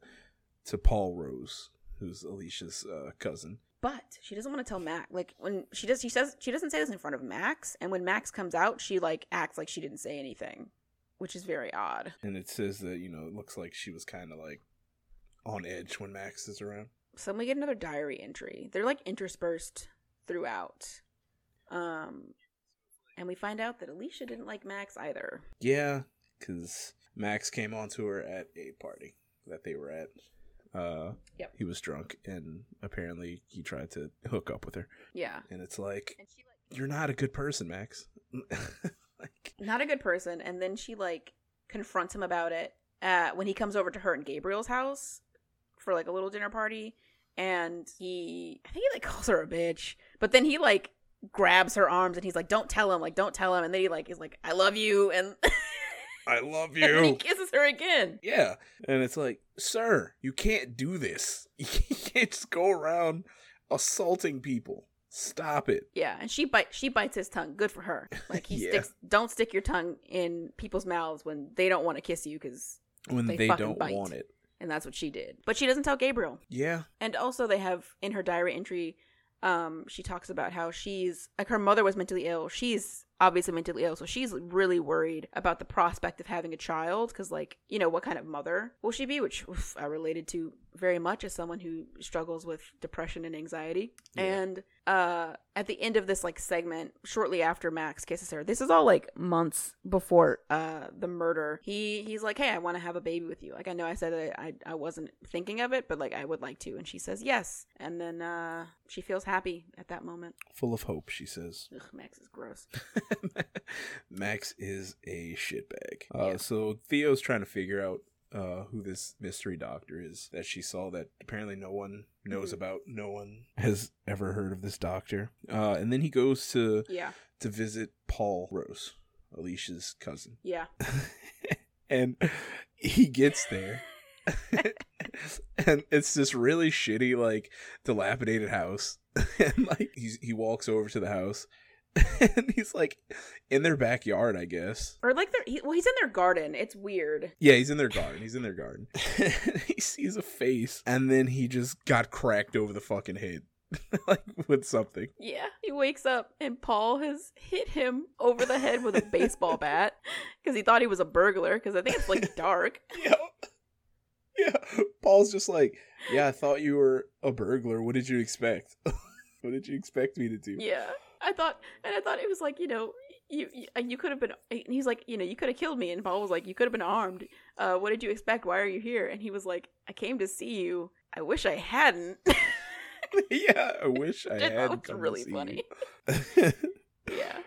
to Paul Rose, who's Alicia's uh, cousin." But she doesn't want to tell Max. Like when she does, she says she doesn't say this in front of Max. And when Max comes out, she like acts like she didn't say anything, which is very odd. And it says that you know it looks like she was kind of like on edge when Max is around. So then we get another diary entry. They're like interspersed throughout. Um, and we find out that Alicia didn't like Max either. Yeah, because Max came on to her at a party that they were at. Uh, Yep. He was drunk, and apparently he tried to hook up with her. Yeah. And it's like, you're not a good person, Max. like, Not a good person. And then she like confronts him about it uh, when he comes over to her and Gabriel's house for like a little dinner party. And he, I think he like calls her a bitch, but then he like grabs her arms and he's like, "Don't tell him, like, don't tell him." And then he like is like, "I love you," and, I love you. and he kisses her again. yeah. And it's like, sir, you can't do this. You can't just go around assaulting people. Stop it. Yeah, and she bite she bites his tongue. Good for her. Like he Yeah. sticks. Don't stick your tongue in people's mouths when they don't want to kiss you, because When They they, don't bite. want it. and that's what she did. But she doesn't tell Gabriel. Yeah. And also, they have in her diary entry, um, she talks about how she's like her mother was mentally ill. She's obviously mentally ill, so she's really worried about the prospect of having a child because, like, you know, what kind of mother will she be? Which oof, I related to very much as someone who struggles with depression and anxiety. Yeah. And uh, at the end of this like segment, shortly after Max kisses her, this is all like months before uh the murder. He he's like, "Hey, I want to have a baby with you." Like I know I said that I I wasn't thinking of it, but like I would like to, and she says yes. And then uh she feels happy at that moment. Full of hope, she says. Ugh, Max is gross. Max is a shitbag. Uh, Yeah. So Theo's trying to figure out uh, who this mystery doctor is that she saw that apparently no one knows Mhm. about. No one has ever heard of this doctor. Uh, and then he goes to Yeah, to visit Paul Rose, Alicia's cousin. yeah. and he gets there. and it's this really shitty, like dilapidated house. and like he's, he walks over to the house, and he's like in their backyard, I guess. Or like they're he, well, he's in their garden. It's weird. Yeah, he's in their garden. He's in their garden. he sees a face, and then he just got cracked over the fucking head, like with something. Yeah, he wakes up and Paul has hit him over the head with a baseball bat because he thought he was a burglar. Because I think it's like dark. Yeah. Yeah. Paul's just like, yeah, I thought you were a burglar. What did you expect? what did you expect me to do? Yeah, I thought, and I thought it was like you know, you you, you could have been. And he's like, you know, you could have killed me, and Paul was like, you could have been armed. Uh, what did you expect? Why are you here? And he was like, I came to see you. I wish I hadn't. yeah, I wish I That had. was really funny. yeah,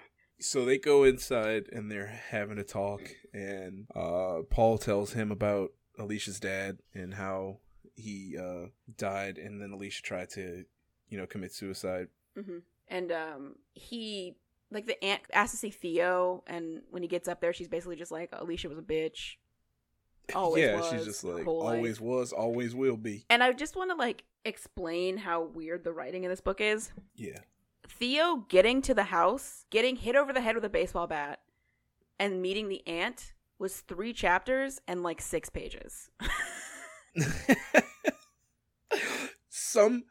so they go inside and they're having a talk, and uh, Paul tells him about Alicia's dad and how he uh, died, and then Alicia tried to, you know, commit suicide. hmm and um, he like the aunt asks to see Theo, and when he gets up there, she's basically just like, Alicia was a bitch. Always yeah, was, she's just like whole life. always was, always will be. And I just want to like explain how weird the writing in this book is. Yeah. Theo getting to the house, getting hit over the head with a baseball bat, and meeting the aunt was three chapters and like six pages. Some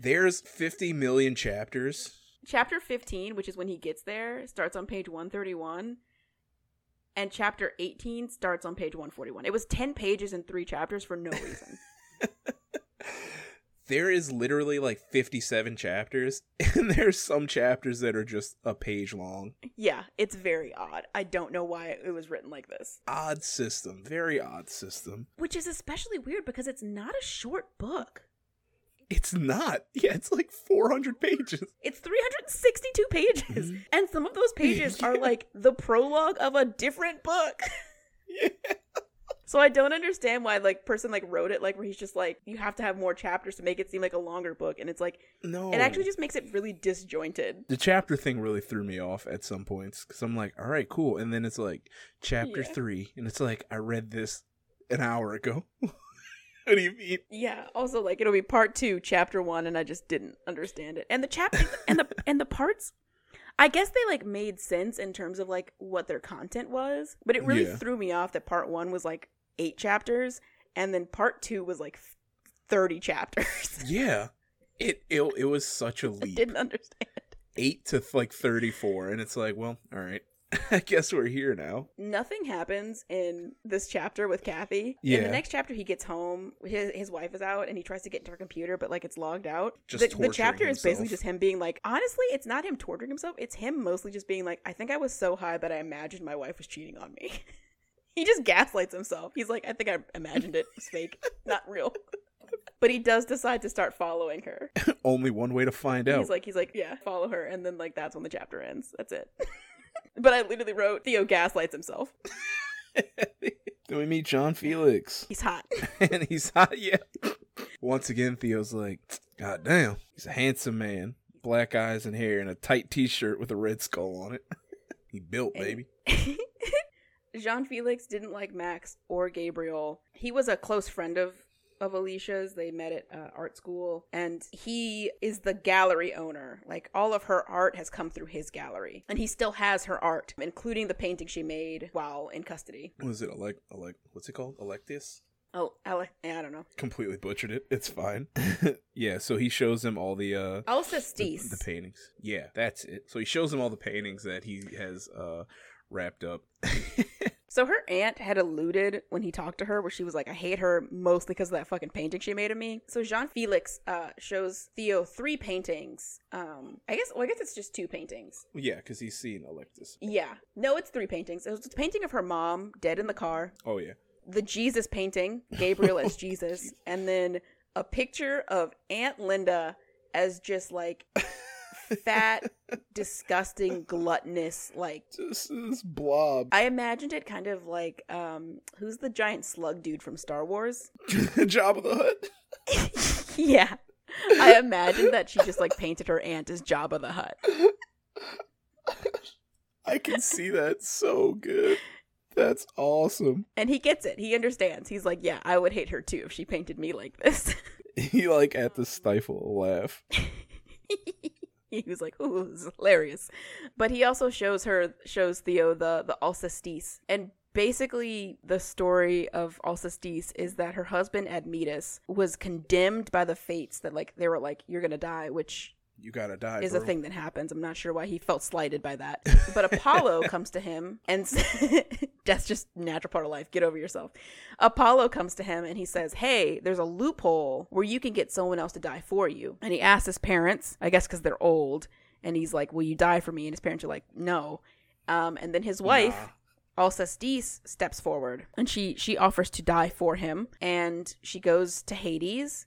there's 50 million chapters. Chapter 15, which is when he gets there, starts on page 131. And chapter 18 starts on page 141. It was 10 pages and three chapters for no reason. There is literally like 57 chapters and there's some chapters that are just a page long. yeah, it's very odd. I don't know why it was written like this. Odd system, very odd system. Which is especially weird because it's not a short book. It's not. Yeah, it's like 400 pages. It's 362 pages. Mhm. And some of those pages are like the prologue of a different book. Yeah. So I don't understand why like person like wrote it like where he's just like you have to have more chapters to make it seem like a longer book and it's like No, it actually just makes it really disjointed. the chapter thing really threw me off at some points because I'm like, all right, cool, and then it's like chapter Yeah. three, and it's like I read this an hour ago. What do you mean? Yeah. Also like it'll be part 2 chapter 1 and I just didn't understand it. And the chapter and the and the parts I guess they like made sense in terms of like what their content was, but it really Yeah. threw me off that part 1 was like 8 chapters and then part 2 was like 30 chapters. Yeah, it it it was such a I leap, didn't understand. eight to like thirty four, and it's like, well, all right, I guess we're here now. nothing happens in this chapter with Kathy. Yeah. In the next chapter, he gets home. His, his wife is out, and he tries to get into her computer, but like it's logged out. Just the, the chapter is basically just him being like, honestly, it's not him torturing himself. It's him mostly just being like, I think I was so high that I imagined my wife was cheating on me. he just gaslights himself. He's like, I think I imagined it. It's fake, not real. But he does decide to start following her. Only one way to find out. He's like, he's like, yeah, follow her, and then like that's when the chapter ends. That's it. But I literally wrote Theo gaslights himself. then we meet Jean Felix, He's hot. and he's hot. Yeah. Once again, Theo's like, God damn, he's a handsome man, black eyes and hair, and a tight T-shirt with a red skull on it. he built, baby. Jean Felix didn't like Max or Gabriel. He was a close friend of of Alicia's. They met at uh, art school, and he is the gallery owner. Like all of her art has come through his gallery, and he still has her art, including the painting she made while in custody. Was it elect? like What's it called? Electus? Oh, Ale- I don't know. Completely butchered it. It's fine. yeah. So he shows him all the uh Elsa the, the paintings. Yeah, that's it. So he shows him all the paintings that he has uh wrapped up. So her aunt had alluded when he talked to her, where she was like, "I hate her mostly because of that fucking painting she made of me." So Jean Felix uh, shows Theo three paintings. Um, I guess, well, I guess it's just two paintings. yeah, because he's seen Electus. Yeah, no, it's three paintings. It was a painting of her mom dead in the car, Oh yeah. the Jesus painting, Gabriel as Jesus, and then a picture of Aunt Linda as just like fat, disgusting, gluttonous, like Just this blob. I imagined it kind of like um who's the giant slug dude from Star Wars? Jabba the Hutt. yeah. I imagined that she just like painted her aunt as Jabba the Hutt. I can see that so good. That's awesome. And he gets it. He understands. He's like, "Yeah, I would hate her too if she painted me like this." He like at the stifle a laugh. he was like, "Ooh, this is hilarious." But he also shows her shows Theo the the Alcestis. And basically the story of Alcestis is that her husband Admetus was condemned by the fates that like they were like, "You're going to die," which You gotta die. is bro. a thing that happens. I'm not sure why he felt slighted by that. But Apollo comes to him and that's just natural part of life. Get over yourself. Apollo comes to him and he says, "Hey, there's a loophole where you can get someone else to die for you." And he asks his parents, I guess because they're old, and he's like, "Will you die for me?" And his parents are like, "No." Um, and then his wife. Nah. Alcestis steps forward and she she offers to die for him and she goes to Hades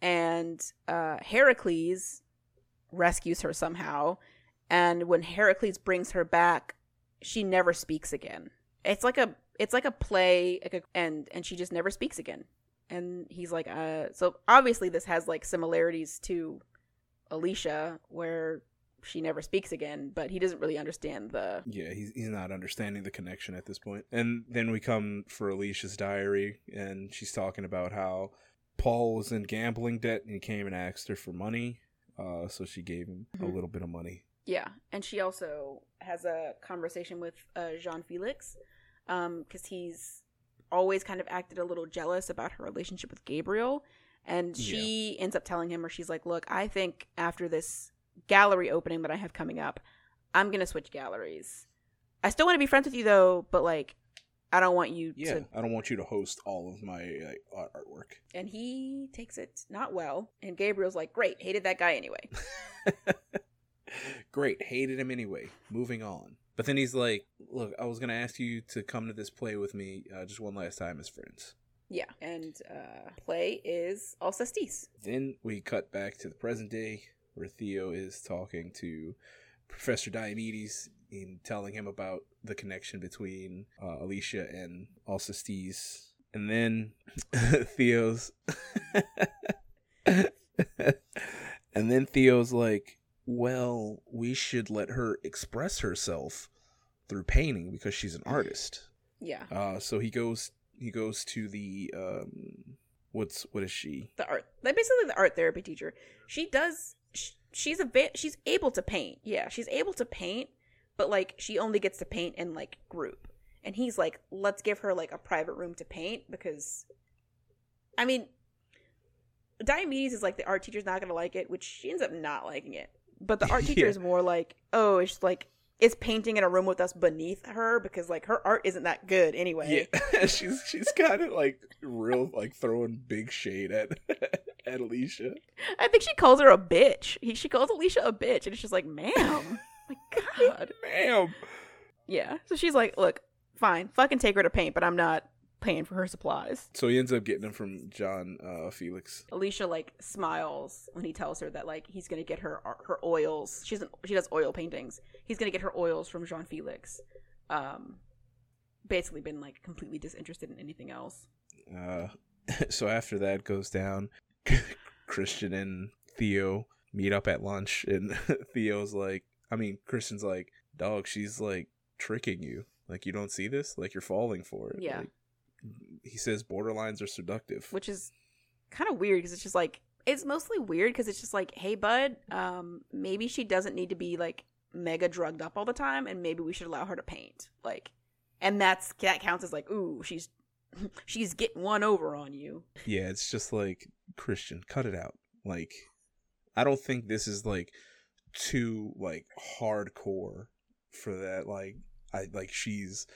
and uh Heracles rescues her somehow and when Heracles brings her back she never speaks again. It's like a it's like a play like a, and and she just never speaks again. And he's like uh so obviously this has like similarities to Alicia where she never speaks again, but he doesn't really understand the Yeah, he's he's not understanding the connection at this point. And then we come for Alicia's diary, and she's talking about how Paul was in gambling debt, and he came and asked her for money. Uh, so she gave him Mhm. a little bit of money. Yeah, and she also has a conversation with uh, Jean Felix because he's always kind of acted a little jealous about her relationship with Gabriel. And she ends up telling him, or she's like, Look, I think after this gallery opening that I have coming up, I'm going to switch galleries. I still want to be friends with you, though, but like, I don't want you Yeah, to. I don't want you to host all of my like, artwork. And he takes it not well. And Gabriel's like, Great, hated that guy anyway. Great, hated him anyway. Moving on. But then he's like, "Look, I was gonna ask you to come to this play with me uh, just one last time as friends." yeah, and uh, play is Alcestis. Then we cut back to the present day where Theo is talking to Professor Diomedes and telling him about the connection between uh, Alicia and Alcestis. And then Theo's And then Theo's like, "Well, we should let her express herself through painting because she's an artist." Yeah. Uh so he goes he goes to the um what's what is she? The art, like basically the art therapy teacher. She does. sh- She's a. She's able to paint. Yeah, she's able to paint, but like she only gets to paint in like group. And he's like, let's give her like a private room to paint because, I mean, Diomedes is like the art teacher's not gonna like it, which she ends up not liking it. But the art teacher Yeah. is more like, oh, it's like is painting in a room with us beneath her because like her art isn't that good anyway. Yeah, she's she's kind of like real like throwing big shade at at Alicia. I think she calls her a bitch. He, she calls Alicia a bitch, and it's just like, ma'am, god. Ma'am. Yeah. So she's like, look, fine, fucking take her to paint, but I'm not paying for her supplies. So he ends up getting them from Jean uh, Felix. Alicia like smiles when he tells her that like he's gonna get her her oils. She's an, she does oil paintings. He's gonna get her oils from Jean Felix. Um, basically been like completely disinterested in anything else. Uh, so after that goes down, Christian and Theo meet up at lunch, and Theo's like, I mean, Christian's like, dog, she's like tricking you. Like you don't see this. Like you're falling for it. Yeah. Like, he says borderlines are seductive. which is kind of weird because it's just like it's mostly weird because it's just like hey bud um maybe she doesn't need to be like mega drugged up all the time and maybe we should allow her to paint like and that's that counts as like ooh she's she's getting one over on you Yeah, it's just like Christian, cut it out. Like I don't think this is like too like hardcore for that like I like she's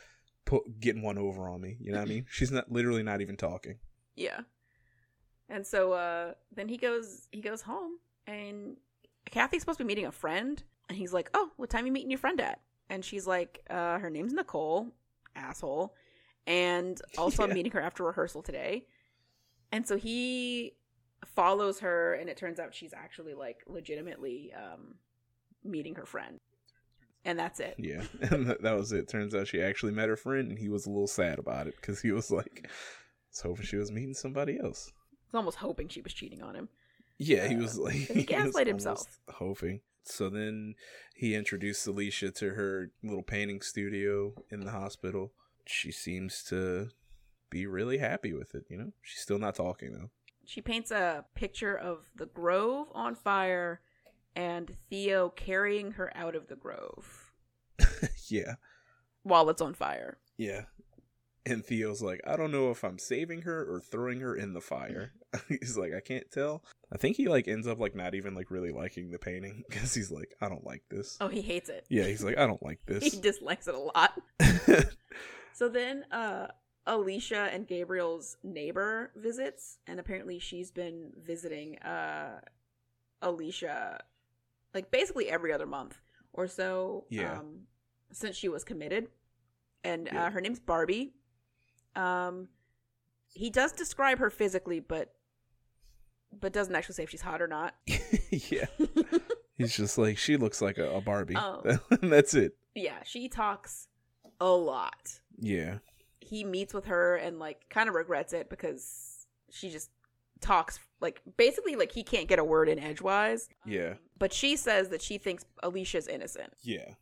put getting one over on me, you know what I mean? She's not literally not even talking. yeah. And so uh then he goes he goes home and kathy's supposed to be meeting a friend and he's like oh what time you meeting your friend at? And she's like uh her name's nicole asshole. And also i'm meeting her after rehearsal today. And so he follows her and it turns out she's actually like legitimately um meeting her friend and that's it Yeah. And that, that was it. Turns out she actually met her friend and he was a little sad about it cuz he was like was hoping she was meeting somebody else. Was almost hoping she was cheating on him Yeah, he was like he gaslight himself. Hoping. So then he introduced Alicia to her little painting studio in the hospital. She seems to be really happy with it, you know? She's still not talking though. she paints a picture of the grove on fire and Theo carrying her out of the grove yeah. while it's on fire. Yeah. And Theo's like, I don't know if I'm saving her or throwing her in the fire. he's like, I can't tell. I think he like ends up like not even like really liking the painting because he's like, I don't like this. Oh, he hates it. Yeah, he's like, I don't like this. He dislikes it a lot. So then uh Alicia and Gabriel's neighbor visits and apparently she's been visiting uh Alicia like basically every other month or so Yeah. um since she was committed. And Yeah. uh her name's Barbie. Um he does describe her physically but but doesn't actually say if she's hot or not. yeah. He's just like, she looks like a, a Barbie. Oh. That's it. yeah, she talks a lot. Yeah. he meets with her and like kind of regrets it because she just talks like basically like he can't get a word in edgewise. Yeah. But she says that she thinks Alicia's innocent. Yeah.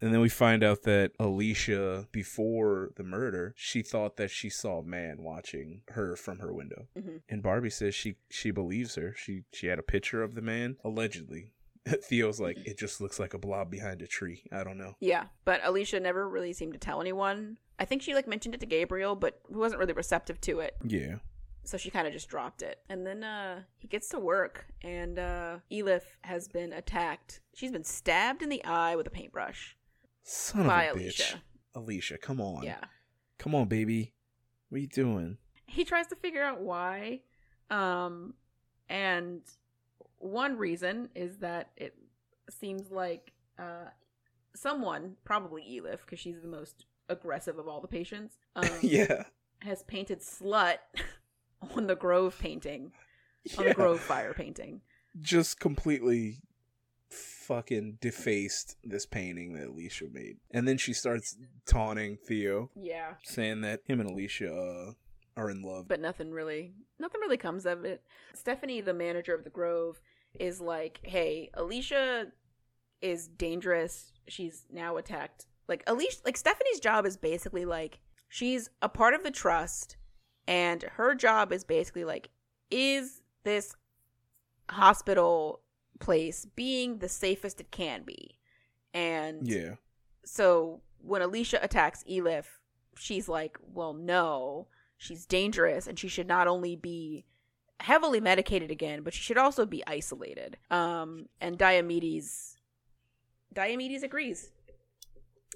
And then we find out that Alicia, before the murder, she thought that she saw a man watching her from her window. Mhm. And Barbie says she she believes her. She she had a picture of the man allegedly. Theo's like it just looks like a blob behind a tree. I don't know. Yeah, but Alicia never really seemed to tell anyone. I think she like mentioned it to Gabriel, but he wasn't really receptive to it. Yeah. So she kind of just dropped it. And then uh he gets to work and uh Elif has been attacked. She's been stabbed in the eye with a paintbrush Son by of a bitch. Alicia. Alicia, come on. Yeah. Come on, baby. What are you doing? he tries to figure out why um and one reason is that it seems like uh someone probably elif because she's the most aggressive of all the patients um, yeah. has painted slut on the grove painting on the grove fire painting Just completely fucking defaced this painting that Alicia made. And then she starts taunting Theo, Yeah. saying that him and Alicia uh, are in love. But nothing really nothing really comes of it. Stephanie, the manager of the Grove, is like, Hey, Alicia is dangerous. She's now attacked like Alicia like Stephanie's job is basically like she's a part of the trust and her job is basically like is this hospital place being the safest it can be and yeah. so when alicia attacks elif she's like well no she's dangerous and she should not only be heavily medicated again but she should also be isolated um and diomedes diomedes agrees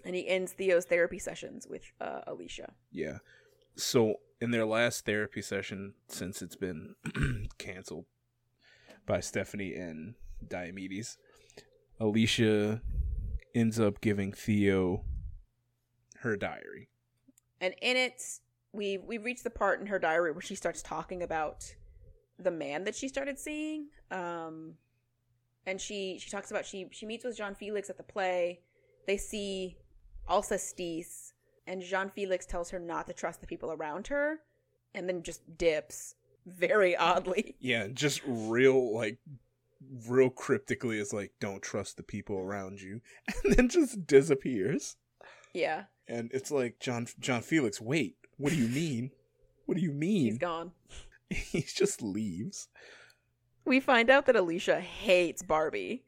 and he ends theo's therapy sessions with uh, alicia Yeah. So in their last therapy session, since it's been canceled by Stephanie and Diomedes, Alicia ends up giving Theo her diary. and in it we we've reached the part in her diary where she starts talking about the man that she started seeing um and she she talks about she she meets with Jean felix at the play they see alcestis and jean felix tells her not to trust the people around her and then just dips very oddly Yeah, just real like real cryptically is like don't trust the people around you and then just disappears. yeah And it's like Jean Jean Felix, wait, what do you mean? What do you mean? He's gone he just leaves. we find out that alicia hates barbie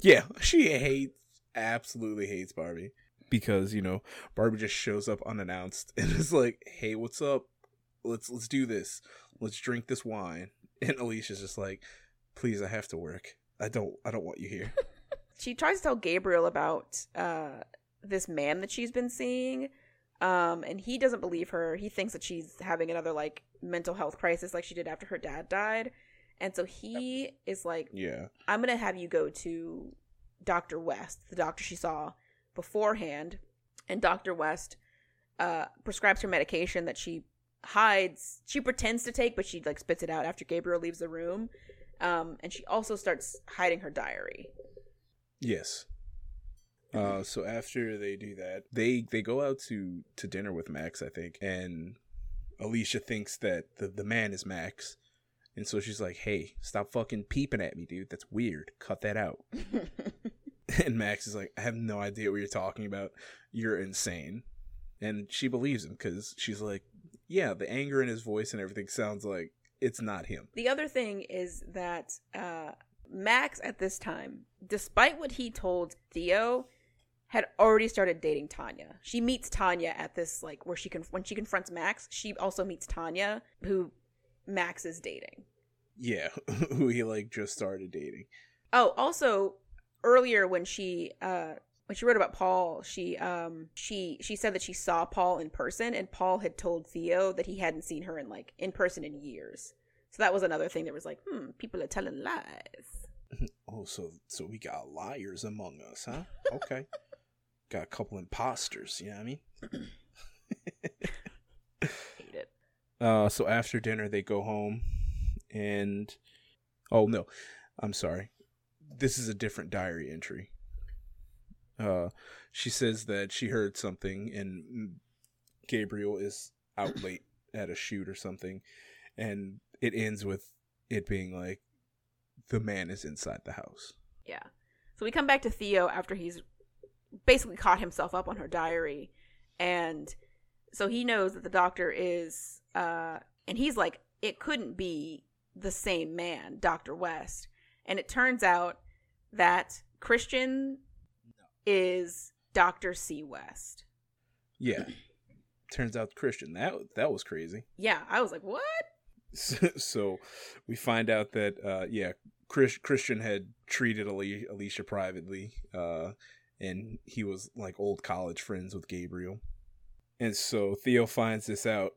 Yeah, she hates absolutely hates Barbie because you know Barbie just shows up unannounced and is like, "Hey, what's up? Let's let's do this. Let's drink this wine." And Alicia's just like, "Please, I have to work. I don't I don't want you here." she tries to tell Gabriel about uh, this man that she's been seeing, um, and he doesn't believe her. He thinks that she's having another like mental health crisis, like she did after her dad died, and so he is like, yeah, "I'm gonna have you go to Doctor West, the doctor she saw beforehand," and Doctor West uh, prescribes her medication that she hides. She pretends to take, but she like spits it out after Gabriel leaves the room. Um, and she also starts hiding her diary. yes. Uh, so after they do that, they they go out to to dinner with Max, I think, and Alicia thinks that the the man is Max, and so she's like, "Hey, stop fucking peeping at me, dude. That's weird. Cut that out." And Max is like, I have no idea what you're talking about. You're insane. And she believes him because she's like, yeah, the anger in his voice and everything sounds like it's not him. The other thing is that uh, Max at this time, despite what he told Theo, had already started dating Tanya. She meets Tanya at this like where she can when she confronts Max, she also meets Tanya, who Max is dating. Yeah, who he like just started dating. Oh, also earlier when she uh when she wrote about Paul, she um she she said that she saw Paul in person and Paul had told Theo that he hadn't seen her in like in person in years. So that was another thing that was like, hmm, people are telling lies. Oh, so so we got liars among us, huh? Okay. got a couple imposters, you know what I mean? Hate it. Uh, so after dinner, they go home, and oh no, I'm sorry. This is a different diary entry. Uh, she says that she heard something, and Gabriel is out late at a shoot or something, and it ends with it being like the man is inside the house. Yeah. So we come back to Theo after he's basically caught himself up on her diary. And so he knows that the doctor is, uh, and he's like, it couldn't be the same man, Dr. West. And it turns out that Christian is Dr. C. West. Yeah. Turns out Christian. That that was crazy. Yeah, I was like, what? so we find out that uh yeah Chris, christian had treated alicia privately uh and he was like old college friends with gabriel and so theo finds this out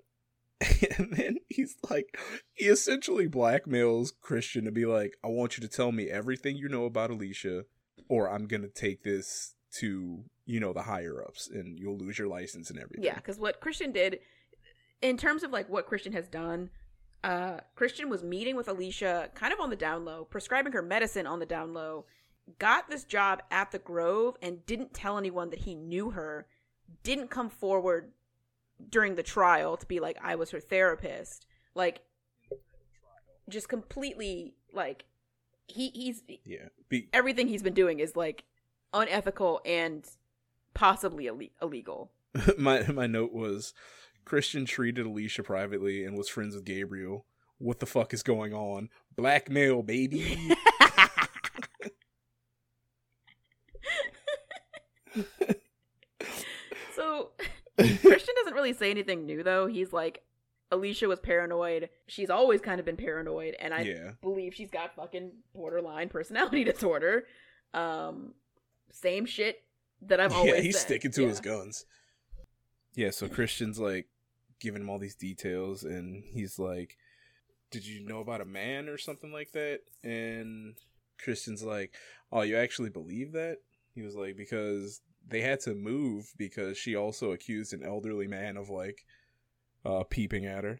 and then he's like he essentially blackmails christian to be like i want you to tell me everything you know about alicia or i'm gonna take this to you know the higher ups and you'll lose your license and everything. Yeah, because what Christian did, in terms of like what Christian has done, uh, Christian was meeting with Alicia kind of on the down low, prescribing her medicine on the down low, got this job at the Grove and didn't tell anyone that he knew her, didn't come forward during the trial to be like, I was her therapist. Like, just completely, like, he he's Yeah. Be- everything he's been doing is like unethical and possibly Ill- illegal. my my note was Christian treated Alicia privately and was friends with Gabriel. What the fuck is going on? Blackmail, baby. so Christian doesn't really say anything new though. He's like, Alicia was paranoid. She's always kind of been paranoid, and I yeah. believe she's got fucking borderline personality disorder. Um, same shit that I've always. yeah, he's said. sticking to Yeah. his guns. Yeah, so Christian's like giving him all these details, and he's like, "Did you know about a man or something like that?" And Christian's like, "Oh, you actually believe that?" He was like, "Because they had to move because she also accused an elderly man of like uh peeping at her,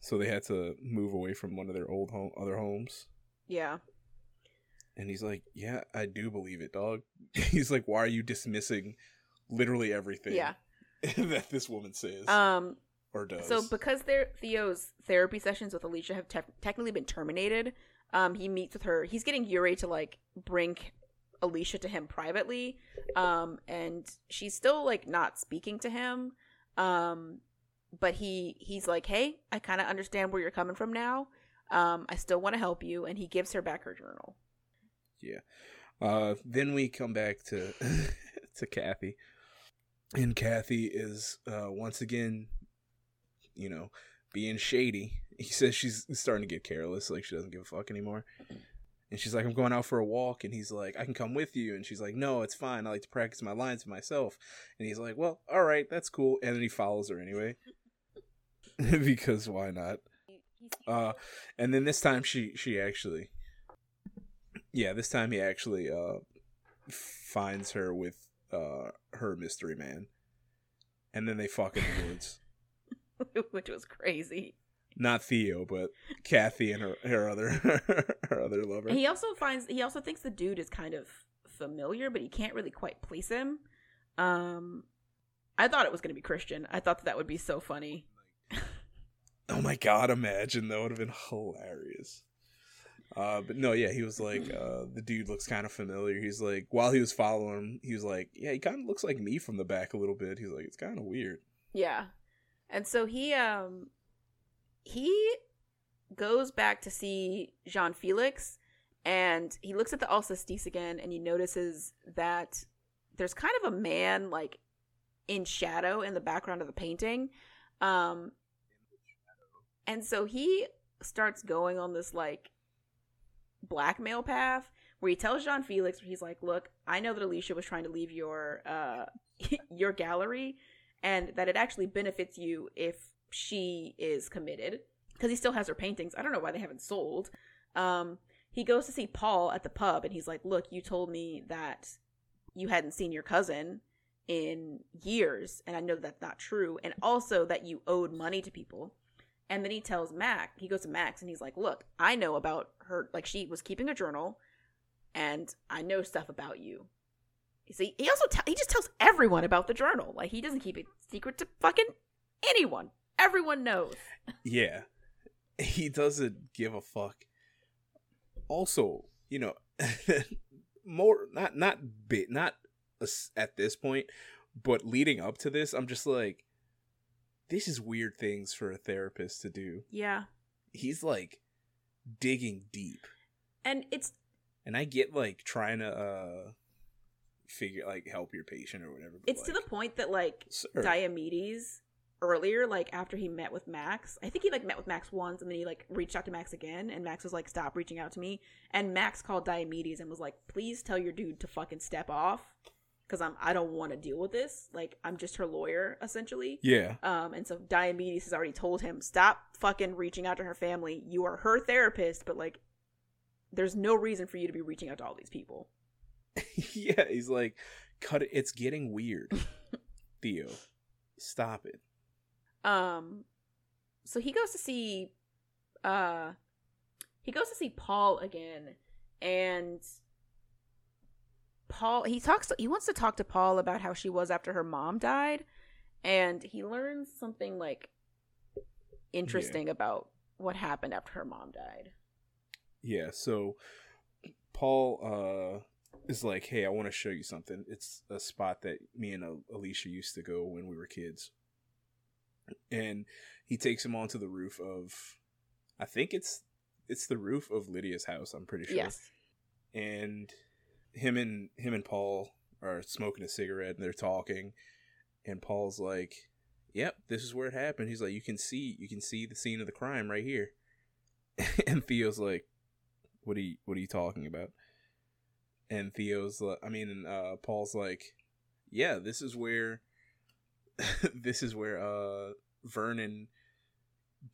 so they had to move away from one of their old home other homes." Yeah, And he's like, "Yeah, I do believe it, dog." he's like, "Why are you dismissing literally everything?" yeah. that this woman says Um, or does. So because their Theo's therapy sessions with Alicia have te- technically been terminated, um, he meets with her. He's getting Yuri to like bring Alicia to him privately, um, and she's still like not speaking to him. Um, but he he's like, hey, I kind of understand where you're coming from now. Um, I still want to help you, and he gives her back her journal. Yeah. Uh, then we come back to to Kathy, and Kathy is uh, once again, you know, being shady. He says she's starting to get careless, like she doesn't give a fuck anymore. And she's like, I'm going out for a walk. And he's like, I can come with you. And she's like, No, it's fine. I like to practice my lines myself. And he's like, Well, all right, that's cool. And then he follows her anyway. because why not? Uh, and then this time she she actually, yeah, this time he actually uh finds her with uh her mystery man, and then they fuck in the woods. which was crazy. Not Theo, but Kathy and her her other her other lover. He also finds he also thinks the dude is kind of familiar, but he can't really quite place him. Um, I thought it was going to be Christian. I thought that, that would be so funny. Oh my god! Imagine that would have been hilarious. Uh, but no, yeah, he was like, uh, the dude looks kind of familiar. He's like, while he was following him, he was like, yeah, he kind of looks like me from the back a little bit. He's like, it's kind of weird. Yeah, and so he um he goes back to see Jean Felix, and he looks at the Alcestis again, and he notices that there's kind of a man like in shadow in the background of the painting. Um, and so he starts going on this like blackmail path where he tells Jean Felix, where he's like, "Look, I know that Alicia was trying to leave your uh your gallery, and that it actually benefits you if she is committed because he still has her paintings. I don't know why they haven't sold." Um, he goes to see Paul at the pub, and he's like, "Look, you told me that you hadn't seen your cousin." in years and i know that's not true and also that you owed money to people and then he tells Mac, he goes to Max and he's like, Look, I know about her. Like, she was keeping a journal and I know stuff about you. You see, he also, te- he just tells everyone about the journal. Like, he doesn't keep it secret to fucking anyone. Everyone knows. Yeah, he doesn't give a fuck. Also, you know, more not not bit not at this point, but leading up to this, I'm just like, this is weird things for a therapist to do. Yeah. He's like digging deep, And it's, and I get like trying to uh figure like help your patient or whatever. it's to the point that, like, sir, Diomedes earlier, like, after he met with Max, I think he, like, met with Max once and then he, like, reached out to Max again and Max was like, Stop reaching out to me. And Max called Diomedes and was like, Please tell your dude to fucking step off because I'm I don't want to deal with this. Like I'm just her lawyer essentially. yeah, Um, and so Diomedes has already told him stop fucking reaching out to her family. You are her therapist, but like, there's no reason for you to be reaching out to all these people. yeah, he's like, cut it. It's getting weird. Theo, stop it. Um, so he goes to see, uh, he goes to see Paul again, and Paul he talks he wants to talk to Paul about how she was after her mom died and he learns something like interesting yeah. about what happened after her mom died. Yeah, so Paul uh is like, "Hey, I want to show you something. It's a spot that me and Alicia used to go when we were kids." And he takes him onto the roof of I think it's it's the roof of Lydia's house, I'm pretty sure. Yes. And him and him and Paul are smoking a cigarette and they're talking and Paul's like, "Yep, this is where it happened." He's like, "You can see you can see the scene of the crime right here." and Theo's like, "What are you what are you talking about?" And Theo's like, I mean, uh, Paul's like, "Yeah, this is where this is where uh Vernon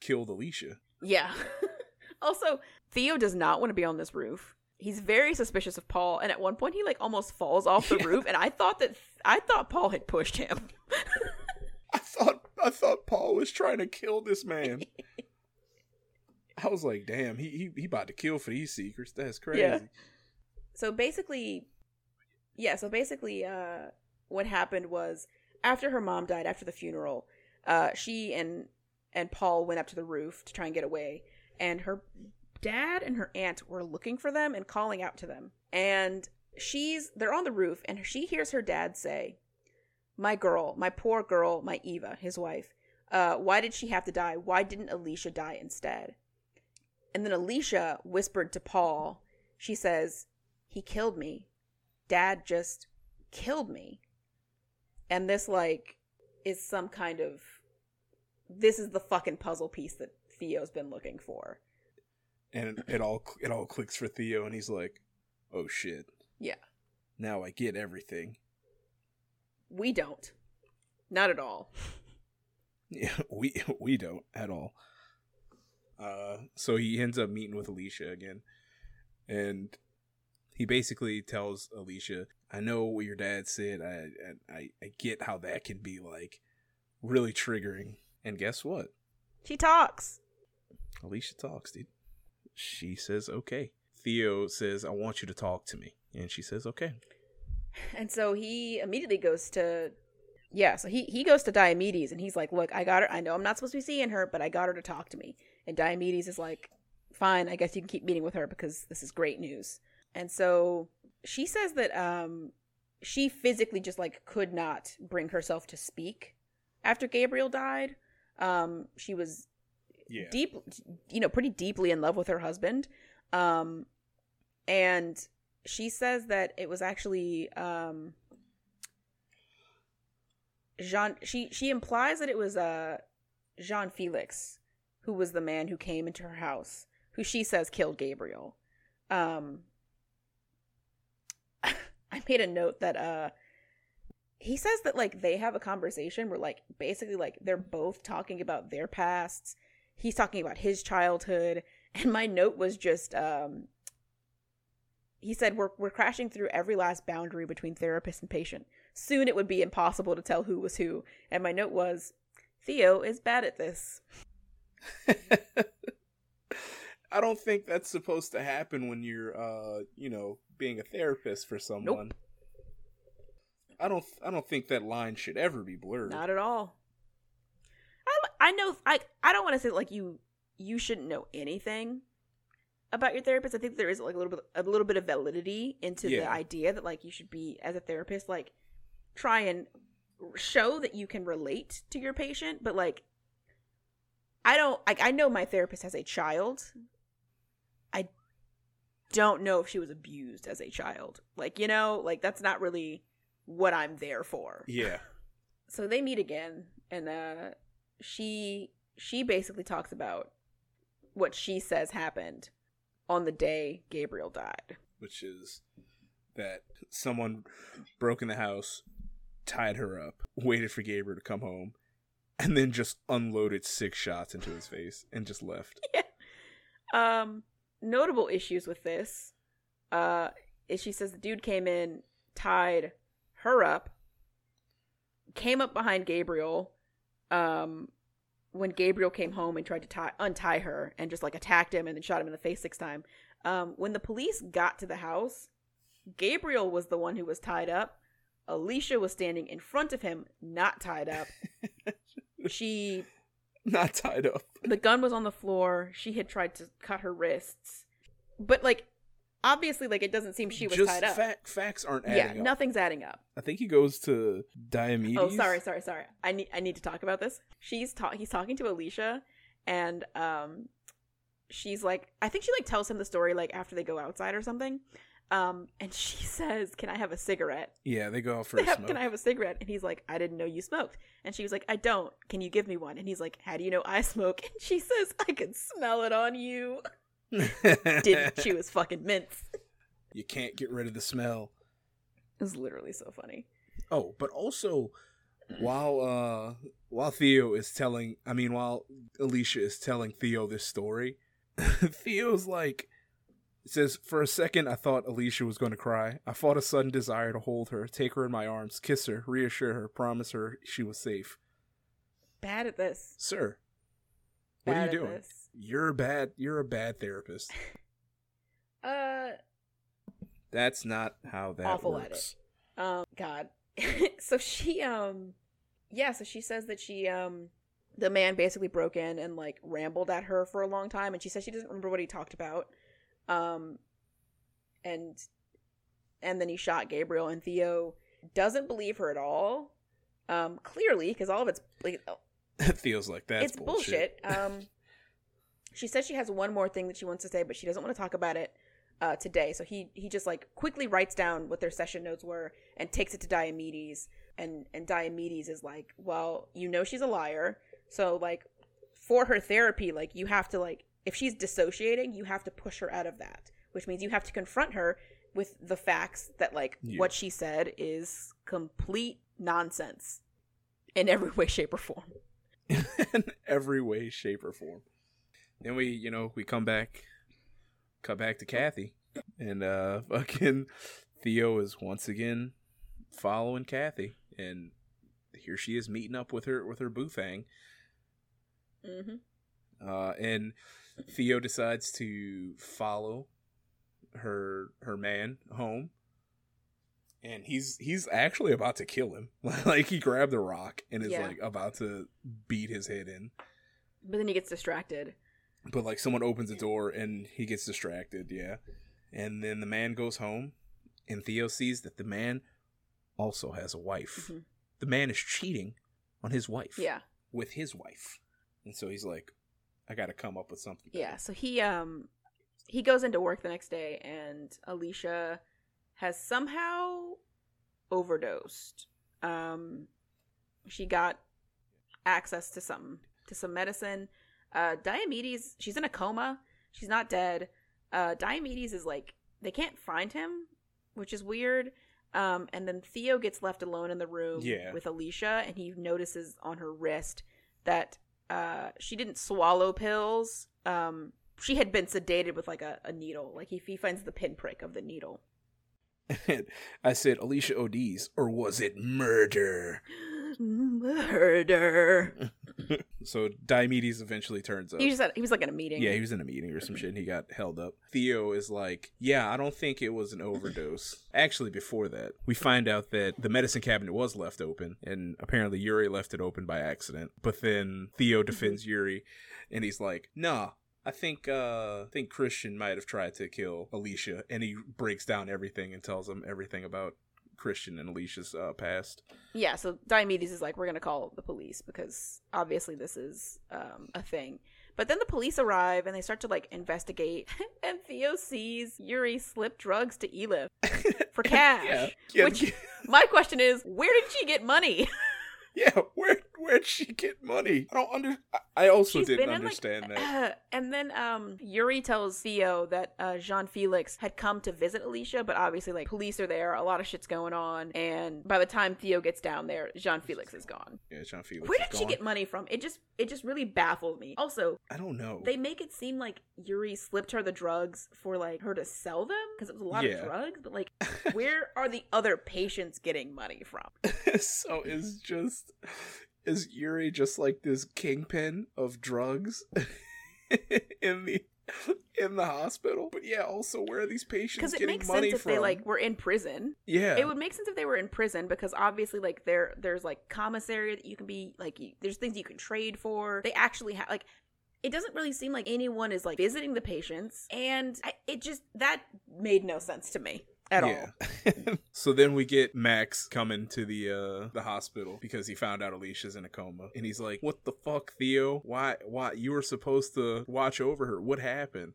killed Alicia." Yeah. also, Theo does not want to be on this roof he's very suspicious of Paul, and at one point he like almost falls off the yeah. roof, and I thought that I thought Paul had pushed him. I thought I thought Paul was trying to kill this man. I was like, damn, he he he about to kill for these secrets. That's crazy. Yeah. So basically, yeah. So basically, uh, what happened was after her mom died, after the funeral, uh, she and and Paul went up to the roof to try and get away, and her dad and her aunt were looking for them and calling out to them. And she's they're on the roof and she hears her dad say, "My girl, my poor girl, my Eva, his wife. Uh, why did she have to die? Why didn't Alicia die instead?" And then Alicia whispered to Paul, she says, "He killed me. Dad just killed me." And this like is some kind of this is the fucking puzzle piece that Theo's been looking for and it all it all clicks for Theo, and he's like, "Oh shit." Yeah. Now I get everything. We don't. Not at all. Yeah, we we don't at all. Uh, so he ends up meeting with Alicia again, and he basically tells Alicia, "I know what your dad said. I I I get how that can be like really triggering." And guess what? She talks. Alicia talks, dude she says, okay. Theo says, I want you to talk to me. And she says, okay. And so he immediately goes to, yeah, so he, he goes to Diomedes and he's like, look, I got her. I know I'm not supposed to be seeing her, but I got her to talk to me. And Diomedes is like, fine, I guess you can keep meeting with her because this is great news. And so she says that um, she physically just like could not bring herself to speak after Gabriel died. Um, she was yeah. deep, you know, pretty deeply in love with her husband. Um, and she says that it was actually um, Jean. She she implies that it was uh, Jean Felix who was the man who came into her house, who she says killed Gabriel. Um, I made a note that uh he says that like they have a conversation where like basically like they're both talking about their pasts he's talking about his childhood and my note was just um he said we're we're crashing through every last boundary between therapist and patient. Soon it would be impossible to tell who was who. And my note was Theo is bad at this. I don't think that's supposed to happen when you're uh, you know, being a therapist for someone. Nope. I don't I don't think that line should ever be blurred. Not at all. I I know I I don't want to say like you you shouldn't know anything about your therapist. I think there is like a little bit a little bit of validity into yeah. the idea that like you should be as a therapist like try and show that you can relate to your patient, but like I don't like I know my therapist has a child. Don't know if she was abused as a child. Like, you know, like that's not really what I'm there for. Yeah. so they meet again and uh she she basically talks about what she says happened on the day Gabriel died, which is that someone broke in the house, tied her up, waited for Gabriel to come home, and then just unloaded six shots into his face and just left. Yeah. Um notable issues with this uh is she says the dude came in, tied her up, came up behind Gabriel, um, when Gabriel came home and tried to tie, untie her and just like attacked him and then shot him in the face six times. Um, when the police got to the house, Gabriel was the one who was tied up. Alicia was standing in front of him, not tied up. she Not tied up. the gun was on the floor. She had tried to cut her wrists. But like obviously like it doesn't seem she was Just tied up. fa- facts aren't yeah, adding up. nothing's adding up. I think he goes to Diomedes. Oh, sorry, sorry, sorry. I need I need to talk about this. She's ta- he's talking to Alicia and um she's like I think she like tells him the story like after they go outside or something. Um and she says, "Can I have a cigarette?" Yeah, they go out for They a have- smoke. Can I have a cigarette? And he's like, I didn't know you smoked. And she was like, I don't. Can you give me one? And he's like, How do you know I smoke? And she says, I can smell it on you. Didn't she was fucking mints. you can't get rid of the smell. It was literally so funny. Oh, but also while uh while Theo is telling I mean while Alicia is telling Theo this story, Theo's like it says, For a second I thought Alicia was gonna cry. I fought a sudden desire to hold her, take her in my arms, kiss her, reassure her, promise her she was safe. Bad at this. Sir, what Bad are you doing? this. You're bad you're a bad therapist. Uh That's not how that Awful at works. um God. so she um yeah, so she says that she um the man basically broke in and like rambled at her for a long time and she says she doesn't remember what he talked about. Um and and then he shot Gabriel and Theo doesn't believe her at all. Um clearly because all of it's like Theo's like that. it's bullshit. Um, she says she has one more thing that she wants to say, but she doesn't want to talk about it uh, today. So he he just like quickly writes down what their session notes were and takes it to Diomedes. And and Diomedes is like, well, you know she's a liar, so like for her therapy, like you have to like if she's dissociating, you have to push her out of that, which means you have to confront her with the facts that like Yeah. what she said is complete nonsense in every way, shape, or form. in every way, shape, or form. Then we, you know, we come back, cut back to Kathy, and uh, fucking Theo is once again following Kathy, and here she is meeting up with her with her boo thing, Mm-hmm. uh, and Theo decides to follow her her man home. And he's he's actually about to kill him. like he grabbed a rock and is Yeah. like about to beat his head in. But then he gets distracted. But like someone opens the door and he gets distracted, yeah. And then the man goes home and Theo sees that the man also has a wife. Mhm. The man is cheating on his wife. Yeah. With his wife. And so he's like, I gotta come up with something. better." Yeah. So he um he goes into work the next day and Alicia has somehow overdosed. Um she got access to some to some medicine. Uh Diomedes, she's in a coma. She's not dead. Uh Diomedes is like they can't find him, which is weird. Um and then Theo gets left alone in the room Yeah. with Alicia and he notices on her wrist that uh she didn't swallow pills. Um she had been sedated with like a, a needle. Like he, he finds the pinprick of the needle. And I said, Alicia O'D's, or was it murder? Murder. So Diomedes eventually turns up. He just had, he was like in a meeting. Yeah, he was in a meeting or some shit and he got held up. Theo is like, Yeah, I don't think it was an overdose. Actually, before that, we find out that the medicine cabinet was left open and apparently Yuri left it open by accident. But then Theo defends Yuri and he's like, Nah. I think uh I think Christian might have tried to kill Alicia and he breaks down everything and tells him everything about Christian and Alicia's uh, past. Yeah, so Diomedes is like, we're gonna call the police because obviously this is um, a thing. But then the police arrive and they start to like investigate, and Theo sees Yuri slip drugs to Elif for cash. Yeah. Yeah, Which my question is, where did she get money? yeah, where where'd she get money? I don't under I- also She's didn't in, like, understand that. and then um, Yuri tells Theo that uh, Jean Felix had come to visit Alicia, but obviously like police are there, a lot of shit's going on, and by the time Theo gets down there, Jean Felix is gone. Yeah, Jean Felix. Where did she gone. get money from? It just it just really baffled me. Also, I don't know. they make it seem like Yuri slipped her the drugs for like her to sell them because it was a lot Yeah. of drugs, but like where are the other patients getting money from? so it's just is Yuri just like this kingpin of drugs in the in the hospital. But yeah, also where are these patients Because it makes sense if from? they like were in prison. yeah, It would make sense if they were in prison because obviously, like there, there's like commissary that you can be like. You, there's things you can trade for. They actually have like. It doesn't really seem like anyone is like visiting the patients, and I, it just that made no sense to me at all. so then we get Max coming to the uh the hospital because he found out Alicia's in a coma, and he's like, "What the fuck, Theo? Why? Why you were supposed to watch over her? What happened?"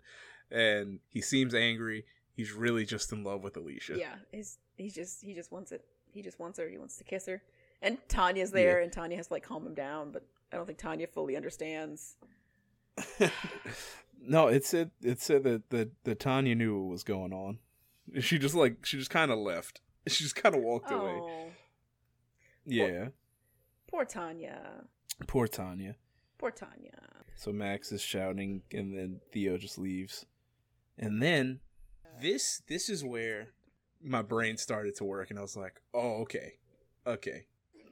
And he seems angry. He's really just in love with Alicia. Yeah, he's he just he just wants it. He just wants her. He wants to kiss her. And Tanya's there, and Tanya has to like calm him down, but I don't think Tanya fully understands. no, it said it said that the the Tanya knew what was going on. She just like she just kind of left. She just kind of walked away. Oh, Yeah, poor Tanya. poor Tanya. Poor Tanya. So Max is shouting, and then Theo just leaves. And then this this is where my brain started to work, and I was like, "Oh, okay, okay."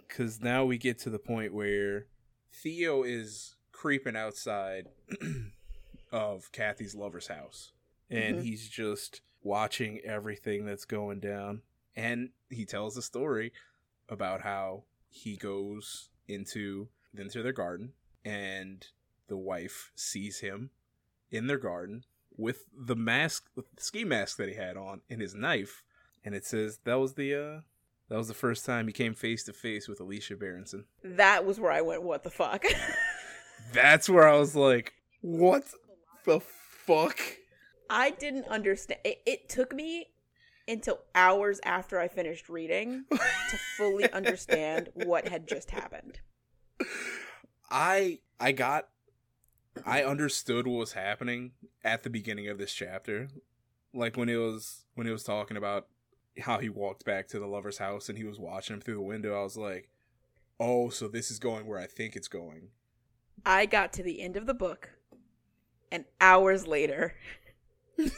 Because now we get to the point where Theo is creeping outside of Kathy's lover's house, and Mhm. he's just watching everything that's going down. And he tells a story about how he goes into into their garden and the wife sees him in their garden with the mask the ski mask that he had on and his knife and it says that was the uh that was the first time he came face to face with Alicia Berenson. That was where I went. What the fuck? That's where I was like, what the fuck? I didn't understand. It, it took me until hours after I finished reading to fully understand what had just happened. I I got I understood what was happening at the beginning of this chapter. Like when it was when it was talking about how he walked back to the lover's house and he was watching him through the window, I was like, "Oh, so this is going where I think it's going." I got to the end of the book, and hours later,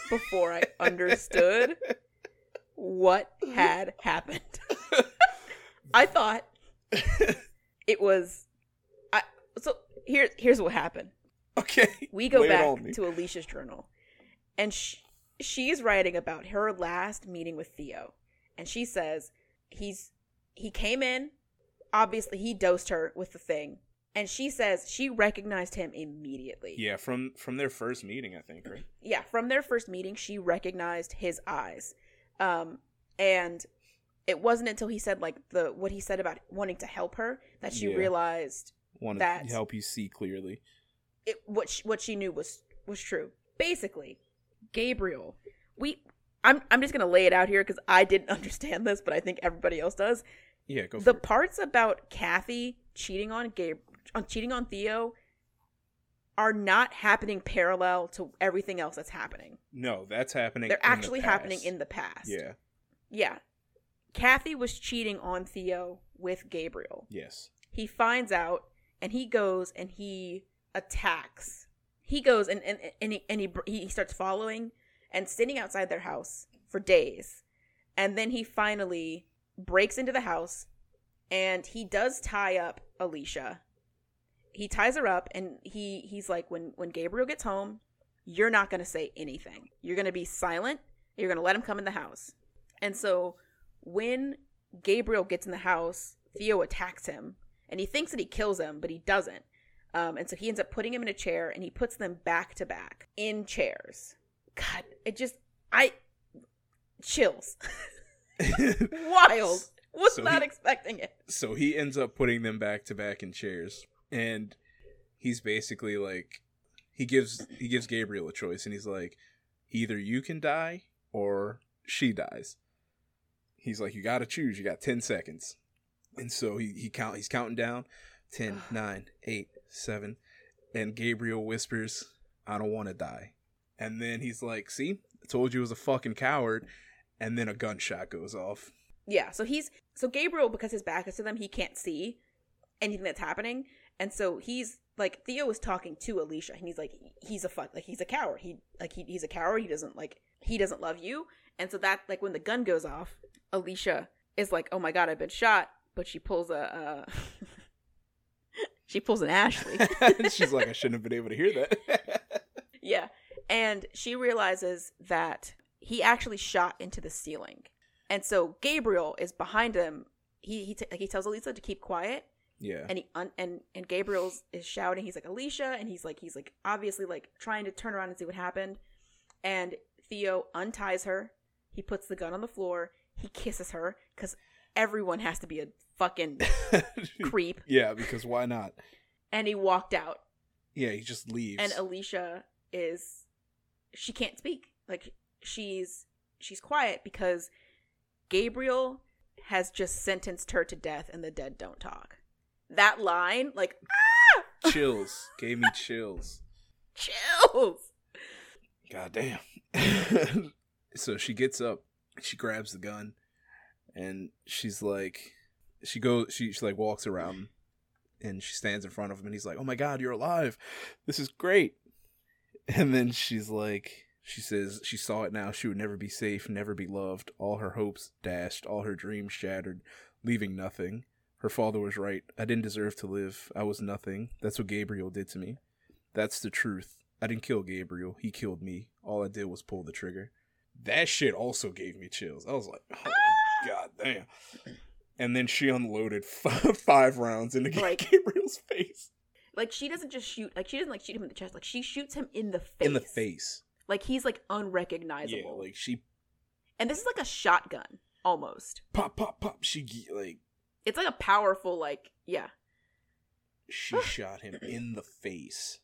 before I understood what had happened, I thought it was. I so here here's what happened. okay. We go lay back to Alicia's journal, and she, she's writing about her last meeting with Theo, and she says he's he came in, obviously he dosed her with the thing, and she says she recognized him immediately. Yeah, from from their first meeting, I think, right? Yeah, from their first meeting, she recognized his eyes, um, and it wasn't until he said like the what he said about wanting to help her that she Yeah. realized that to help you see clearly. it what she, what she knew was was true. Basically, Gabriel, we I'm I'm just gonna lay it out here because I didn't understand this, but I think everybody else does. Yeah, go for The it. parts about Kathy cheating on Gabe on cheating on Theo are not happening parallel to everything else that's happening. No, that's happening. They're in the actually happening in the past. Yeah. Yeah. Kathy was cheating on Theo with Gabriel. Yes. he finds out and he goes and he attacks he goes and and, and, he, and he, he starts following and sitting outside their house for days and then he finally breaks into the house and he does tie up alicia he ties her up and he he's like when when gabriel gets home you're not going to say anything you're going to be silent you're going to let him come in the house and so when gabriel gets in the house theo attacks him and he thinks that he kills him, but he doesn't. Um, and so he ends up putting him in a chair, and he puts them back to back in chairs. God, it just I chills. Wild. Was So not he- expecting it. so he ends up putting them back to back in chairs and he's basically like he gives he gives gabriel a choice and he's like either you can die or she dies. He's like you gotta choose. You got 10 seconds. And so he, he count he's counting down. 10 9 8 7 and gabriel whispers i don't want to die. And then he's like see? I told you it was a fucking coward. And then a gunshot goes off. Yeah. So he's so Gabriel because his back is to them, he can't see anything that's happening, and so he's like Theo is talking to Alicia, and he's like he's a fuck like he's a coward. He like he, he's a coward. He doesn't like he doesn't love you, and so that like when the gun goes off, Alicia is like, oh my god, I've been shot, but she pulls a. Uh, she pulls an Ashley. She's like, I shouldn't have been able to hear that. yeah and she realizes that he actually shot into the ceiling. And so Gabriel is behind him. He he, t- he tells Alicia to keep quiet, Yeah. and he un- and and Gabriel's is shouting. He's like Alicia, and he's like he's like obviously like trying to turn around and see what happened. And Theo unties her. He puts the gun on the floor. He kisses her because everyone has to be a fucking creep. yeah, because why not? And he walked out. Yeah, he just leaves. And Alicia is she can't speak. Like she's she's quiet because Gabriel has just sentenced her to death and the dead don't talk. That line, like ah! chills. Gave me chills. chills. God damn. so she gets up, she grabs the gun, and she's like, she goes, she, she like walks around, and she stands in front of him, and he's like, "Oh my God, you're alive! This is great!" And then she's like, she says she saw it now. She would never be safe, never be loved. All her hopes dashed, all her dreams shattered, leaving nothing. Her father was right. I didn't deserve to live. I was nothing. That's what Gabriel did to me. That's the truth. I didn't kill Gabriel. He killed me. All I did was pull the trigger. That shit also gave me chills. I was like, oh my ah! god damn. And then she unloaded five, five rounds into Like- Gabriel's face. Like she doesn't just shoot like she doesn't like shoot him in the chest. Like she shoots him in the face. In the face. Like he's like unrecognizable. Yeah, like she and this is like a shotgun almost. pop, pop, pop. She like It's like a powerful like yeah. she shot him in the face.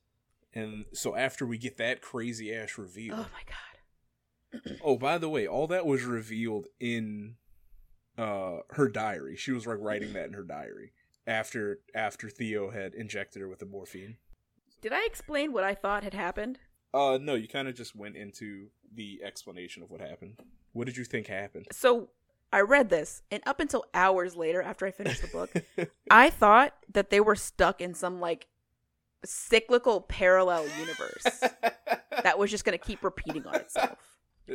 And so after we get that crazy ass reveal, Oh my god. Oh, by the way, all that was revealed in uh her diary. She was like writing that in her diary after after Theo had injected her with the morphine. Did I explain what I thought had happened? Uh no, you kind of just went into the explanation of what happened. What did you think happened? So I read this, and up until hours later after I finished the book, I thought that they were stuck in some like cyclical parallel universe that was just going to keep repeating on itself.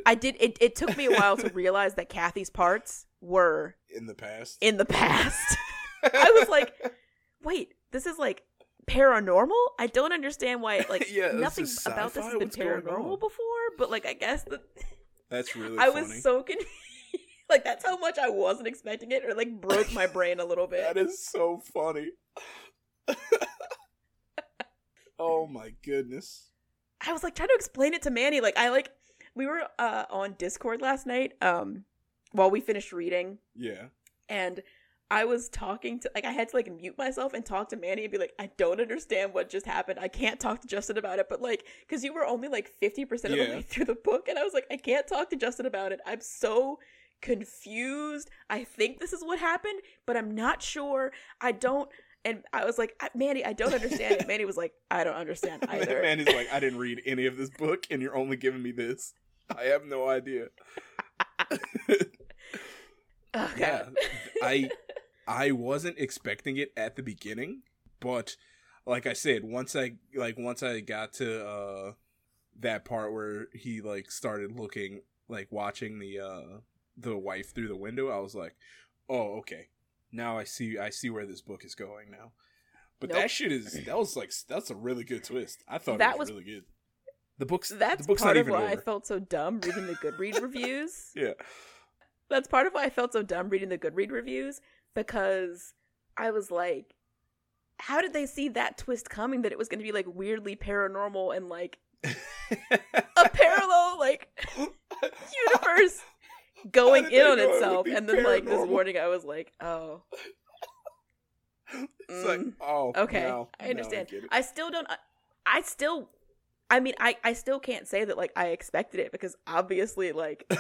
I did. It, it took me a while to realize that Kathy's parts were in the past. in the past. I was like, wait, this is like paranormal. I don't understand why. Like, Yeah, nothing about this has been What's paranormal before. But like, I guess that That's really I funny. was so confused. Like, that's how much I wasn't expecting it. Or like broke my brain a little bit. That is so funny. oh my goodness. I was like trying to explain it to Manny. Like I like we were uh on Discord last night, um, while we finished reading, Yeah. and I was talking to like I had to like mute myself and talk to Manny and be like, I don't understand what just happened. I can't talk to Justin about it, but like because you were only like fifty percent of Yeah. the way through the book, and I was like, I can't talk to Justin about it. I'm so confused. I think this is what happened, but I'm not sure. I don't. And I was like, "I- Manny, I don't understand it. Manny was like, I don't understand either. Man is like, I didn't read any of this book, and you're only giving me this. I have no idea. Oh, Yeah, I I wasn't expecting it at the beginning, but like I said, once I like once I got to uh that part where he like started looking like watching the uh the wife through the window, I was like, "Oh, okay. Now I see I see where this book is going now." But Nope. that shit is that was like that's a really good twist. I thought That it was, was- really good. The book's That's the book's part not of even why I felt so dumb reading the Goodread reviews. yeah. That's part of why I felt so dumb reading the Goodread reviews because I was like, how did they see that twist coming that it was going to be like weirdly paranormal and like a parallel like universe going in on it itself? And then like this morning I was like, oh, It's like, Mm. oh, okay, now- I understand. get it. I still don't. I, I still. I mean, I, I still can't say that like I expected it because obviously like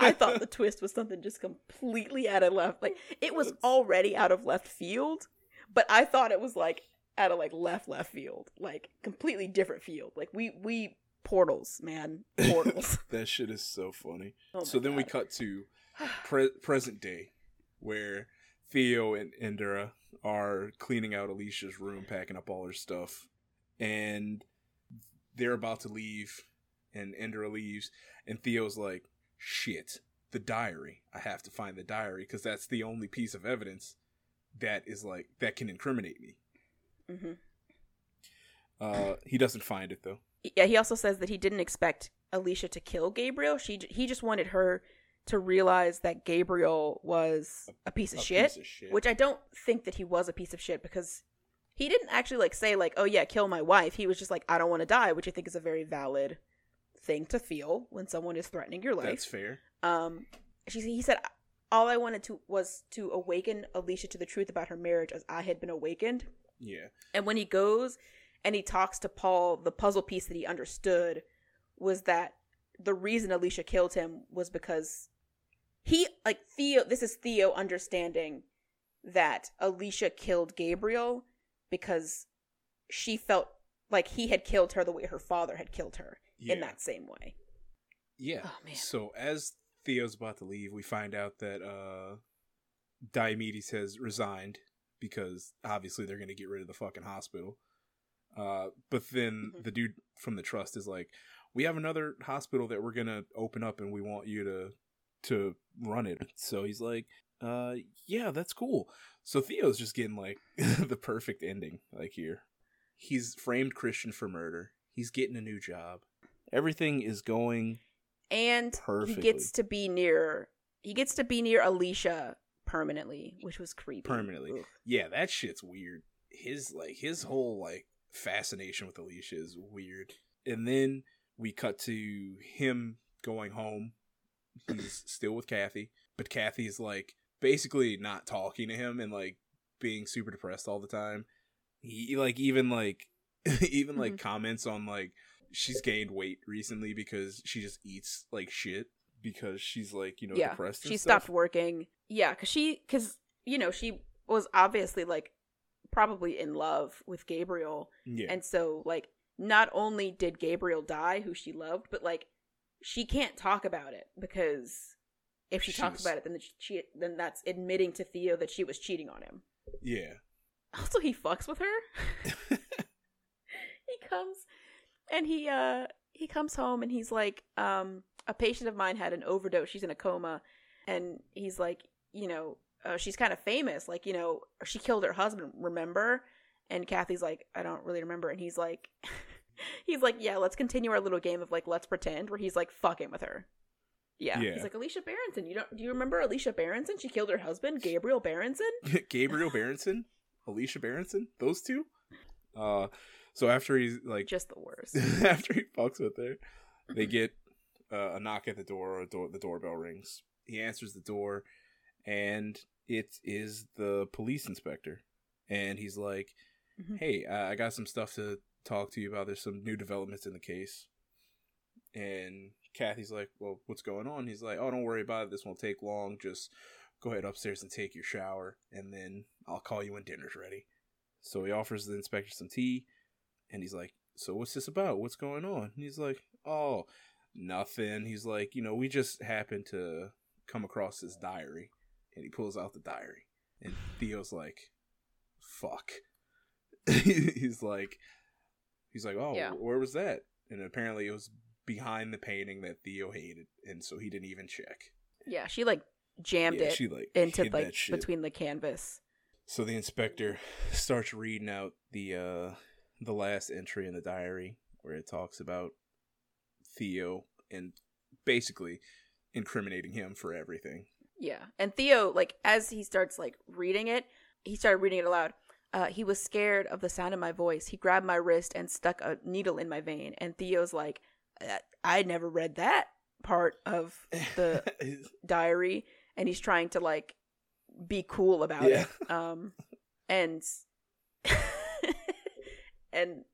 I thought the twist was something just completely out of left. Like it was already out of left field, but I thought it was like out of like left left field, like completely different field. Like we we portals, man, portals. that shit is so funny. Oh so then we cut to pre- present day, where Theo and Indra are cleaning out Alicia's room, packing up all her stuff, and they're about to leave, and Indra leaves, and Theo's like, "Shit, the diary! I have to find the diary because that's the only piece of evidence that is like that can incriminate me." Mhm. Uh, he doesn't find it though. Yeah, he also says that he didn't expect Alicia to kill Gabriel. She he just wanted her to realize that Gabriel was a piece of, A shit, piece of shit. which I don't think that he was a piece of shit because he didn't actually like say like, "Oh yeah, kill my wife." He was just like, "I don't want to die," which I think is a very valid thing to feel when someone is threatening your life. That's fair. Um, she he said, "All I wanted to was to awaken Alicia to the truth about her marriage as I had been awakened." Yeah. And when he goes and he talks to Paul, the puzzle piece that he understood was that the reason Alicia killed him was because he like Theo this is Theo understanding that Alicia killed Gabriel because she felt like he had killed her the way her father had killed her Yeah. in that same way. Yeah. Oh, man. So as Theo's about to leave, we find out that uh Diomedes has resigned because obviously they're gonna get rid of the fucking hospital. Uh but then Mhm. the dude from the trust is like, We have another hospital that we're gonna open up and we want you to to run it. So he's like, uh yeah, that's cool. So Theo's just getting like the perfect ending, like here. He's framed Christian for murder. He's getting a new job. Everything is going And Perfectly. he gets to be near he gets to be near Alicia permanently, which was creepy. permanently. Ugh. Yeah, that shit's weird. His like his whole like fascination with Alicia is weird. And then we cut to him going home. He's still with Kathy, but Kathy's like basically not talking to him and like being super depressed all the time. He like even like even like mm-hmm. comments on like she's gained weight recently because she just eats like shit because she's like, you know, yeah, depressed. and she stuff. stopped working. Yeah, because she, because you know, she was obviously like probably in love with Gabriel, Yeah. and so like not only did Gabriel die, who she loved, but like she can't talk about it because if she talks about it, then the she then that's admitting to Theo that she was cheating on him. yeah. Also, he fucks with her. he comes and he uh he comes home and he's like um a patient of mine had an overdose she's in a coma and he's like you know uh, she's kind of famous like you know she killed her husband remember and kathy's like i don't really remember and he's like he's like yeah let's continue our little game of like let's pretend where he's like fucking with her yeah, Yeah. he's like alicia Berenson. you don't do you remember alicia Berenson? she killed her husband gabriel Berenson. Gabriel Berenson, Alicia Berenson, those two. Uh, so after he's like, just the worst after he fucks with her, they get uh, a knock at the door, or a door, the doorbell rings. He answers the door, and it is the police inspector, and he's like, Mhm. "Hey, uh, I got some stuff to talk to you about. There's some new developments in the case." And Kathy's like, "Well, what's going on?" He's like, "Oh, don't worry about it. This won't take long. Just go ahead upstairs and take your shower, and then I'll call you when dinner's ready." So he offers the inspector some tea, and he's like, "So what's this about? What's going on?" And he's like, "Oh, nothing." He's like, "You know, we just happened to come across this diary," and he pulls out the diary, and Theo's like, "Fuck." he's like, he's like, "Oh, Yeah. where was that?" And apparently, it was behind the painting that Theo hated, and so he didn't even check. yeah she like jammed Yeah, it she like into like between the canvas. So the inspector starts reading out the uh the last entry in the diary where it talks about Theo and basically incriminating him for everything. Yeah, and Theo, like as he starts like reading it, he started reading it aloud. Uh, he was scared of the sound of my voice. He grabbed my wrist and stuck a needle in my vein. And Theo's like, "Uh, I never read that part of the diary, and he's trying to like be cool about Yeah. it. Um, and and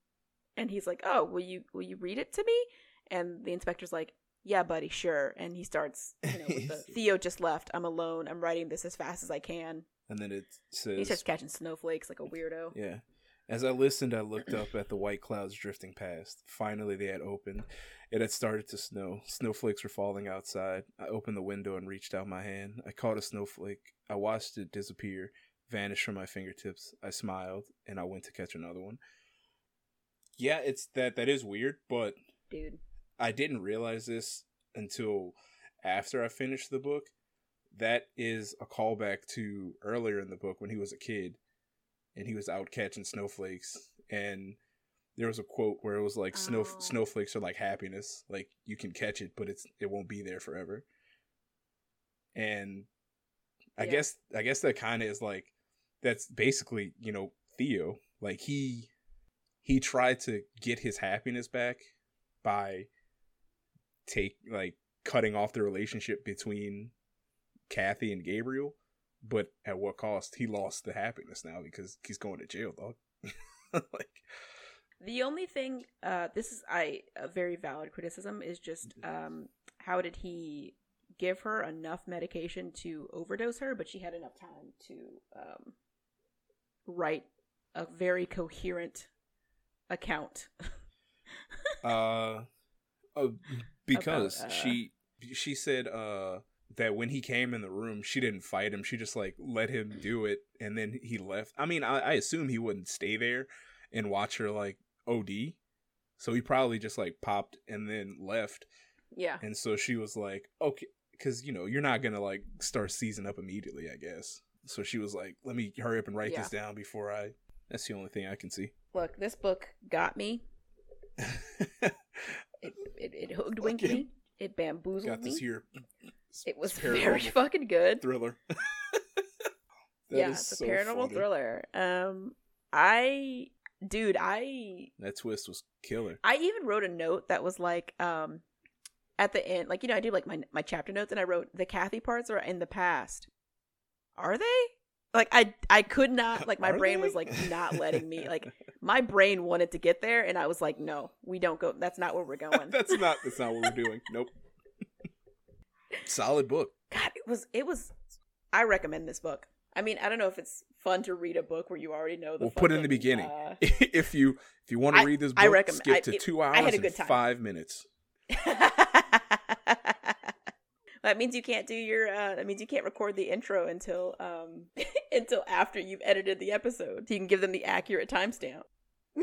and he's like, "Oh, will you will you read it to me?" And the inspector's like, "Yeah, buddy, sure." And he starts, you know, with the Theo just left. I'm alone. I'm writing this as fast as I can. and then it says, He starts catching snowflakes like a weirdo. Yeah. As I listened, I looked up at the white clouds drifting past. Finally, they had opened. It had started to snow. Snowflakes were falling outside. I opened the window and reached out my hand. I caught a snowflake. I watched it disappear, vanish from my fingertips. I smiled, and I went to catch another one. Yeah, it's that that is weird, but Dude. I didn't realize this until after I finished the book. That is a callback to earlier in the book when he was a kid and he was out catching snowflakes and there was a quote where it was like snow Oh. snowflakes are like happiness, like you can catch it, but it's it won't be there forever. And I Yeah. guess I guess that kind of is like that's basically you know Theo like he he tried to get his happiness back by take like cutting off the relationship between Kathy and Gabriel, but at what cost? He lost the happiness now because he's going to jail, dog. like The only thing, uh, this is I a very valid criticism is just um, how did he give her enough medication to overdose her, but she had enough time to um, write a very coherent account. uh, uh because About, uh, she she said uh that when he came in the room she didn't fight him. She just like let him do it and then he left. I mean i, I assume he wouldn't stay there and watch her like od so he probably just like popped and then left. Yeah, and so she was like okay because you know you're not gonna like start season up immediately i guess. So she was like let me hurry up and write this down before i that's the only thing i can see. Look, this book got me. It it, it hoodwinked Fucking me. It bamboozled got this here It was very fucking good. thriller That yeah, is it's a so paranormal funny. thriller. Um, I, dude, I, that twist was killer I even wrote a note that was like, um, at the end, like you know, I do like my my chapter notes, and I wrote the Kathy parts are in the past. Are they? Like I, I could not. Like my Are brain they? was like not letting me. Like my brain wanted to get there, and I was like, no, we don't go. That's not where we're going. that's not that's not what we're doing. Nope. Solid book. God, it was it was. I recommend this book. I mean, I don't know if it's fun to read a book where you already know the. We'll put it in the beginning. uh, if you if you want to read this book, I recommend- skip I- to it- two I hours had a and good time. five minutes. That means you can't do your. Uh, that means you can't record the intro until um until after you've edited the episode, so you can give them the accurate timestamp.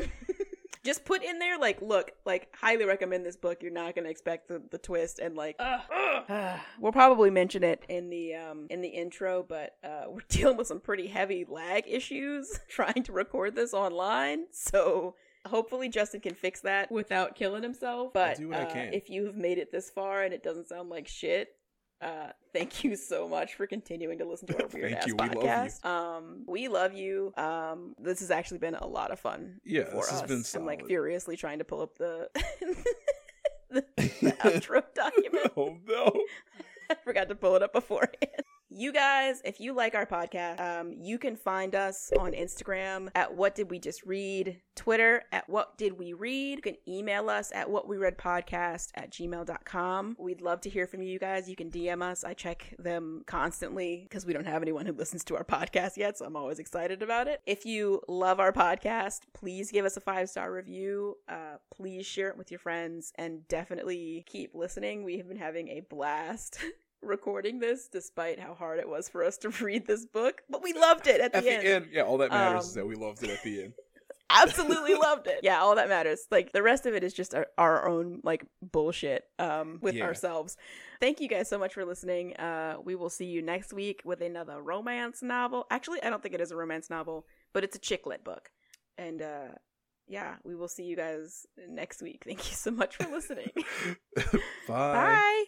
Just put in there like, look, like highly recommend this book. You're not gonna expect the, the twist and like. we'll probably mention it in the um in the intro, but uh, we're dealing with some pretty heavy lag issues trying to record this online, so hopefully Justin can fix that without killing himself. But do what I uh, if you have made it this far and it doesn't sound like shit, uh, thank you so much for continuing to listen to our weird Thank ass you. We love you. podcast. Um, we love you. Um, this has actually been a lot of fun. Yeah, for this has us. been I'm like furiously trying to pull up the the, the outro document. oh no. I forgot to pull it up beforehand. You guys, if you like our podcast, um, you can find us on Instagram at What Did We Just Read, Twitter at What Did We Read. You can email us at What We Read Podcast at gmail.com. We'd love to hear from you guys. You can DM us. I check them constantly because we don't have anyone who listens to our podcast yet, so I'm always excited about it. If you love our podcast, please give us a five star review. Uh, please share it with your friends and definitely keep listening. We have been having a blast recording this despite how hard it was for us to read this book but we loved it at the, At the end. end, yeah, all that matters is Um, that we loved it at the end. absolutely loved it. Yeah all that matters. Like the rest of it is just our, our own like bullshit um with Yeah. ourselves. Thank you guys so much for listening. Uh we will see you next week with another romance novel. Actually i don't think it is a romance novel but it's a chick lit book. And uh yeah we will see you guys next week. Thank you so much for listening. Bye. bye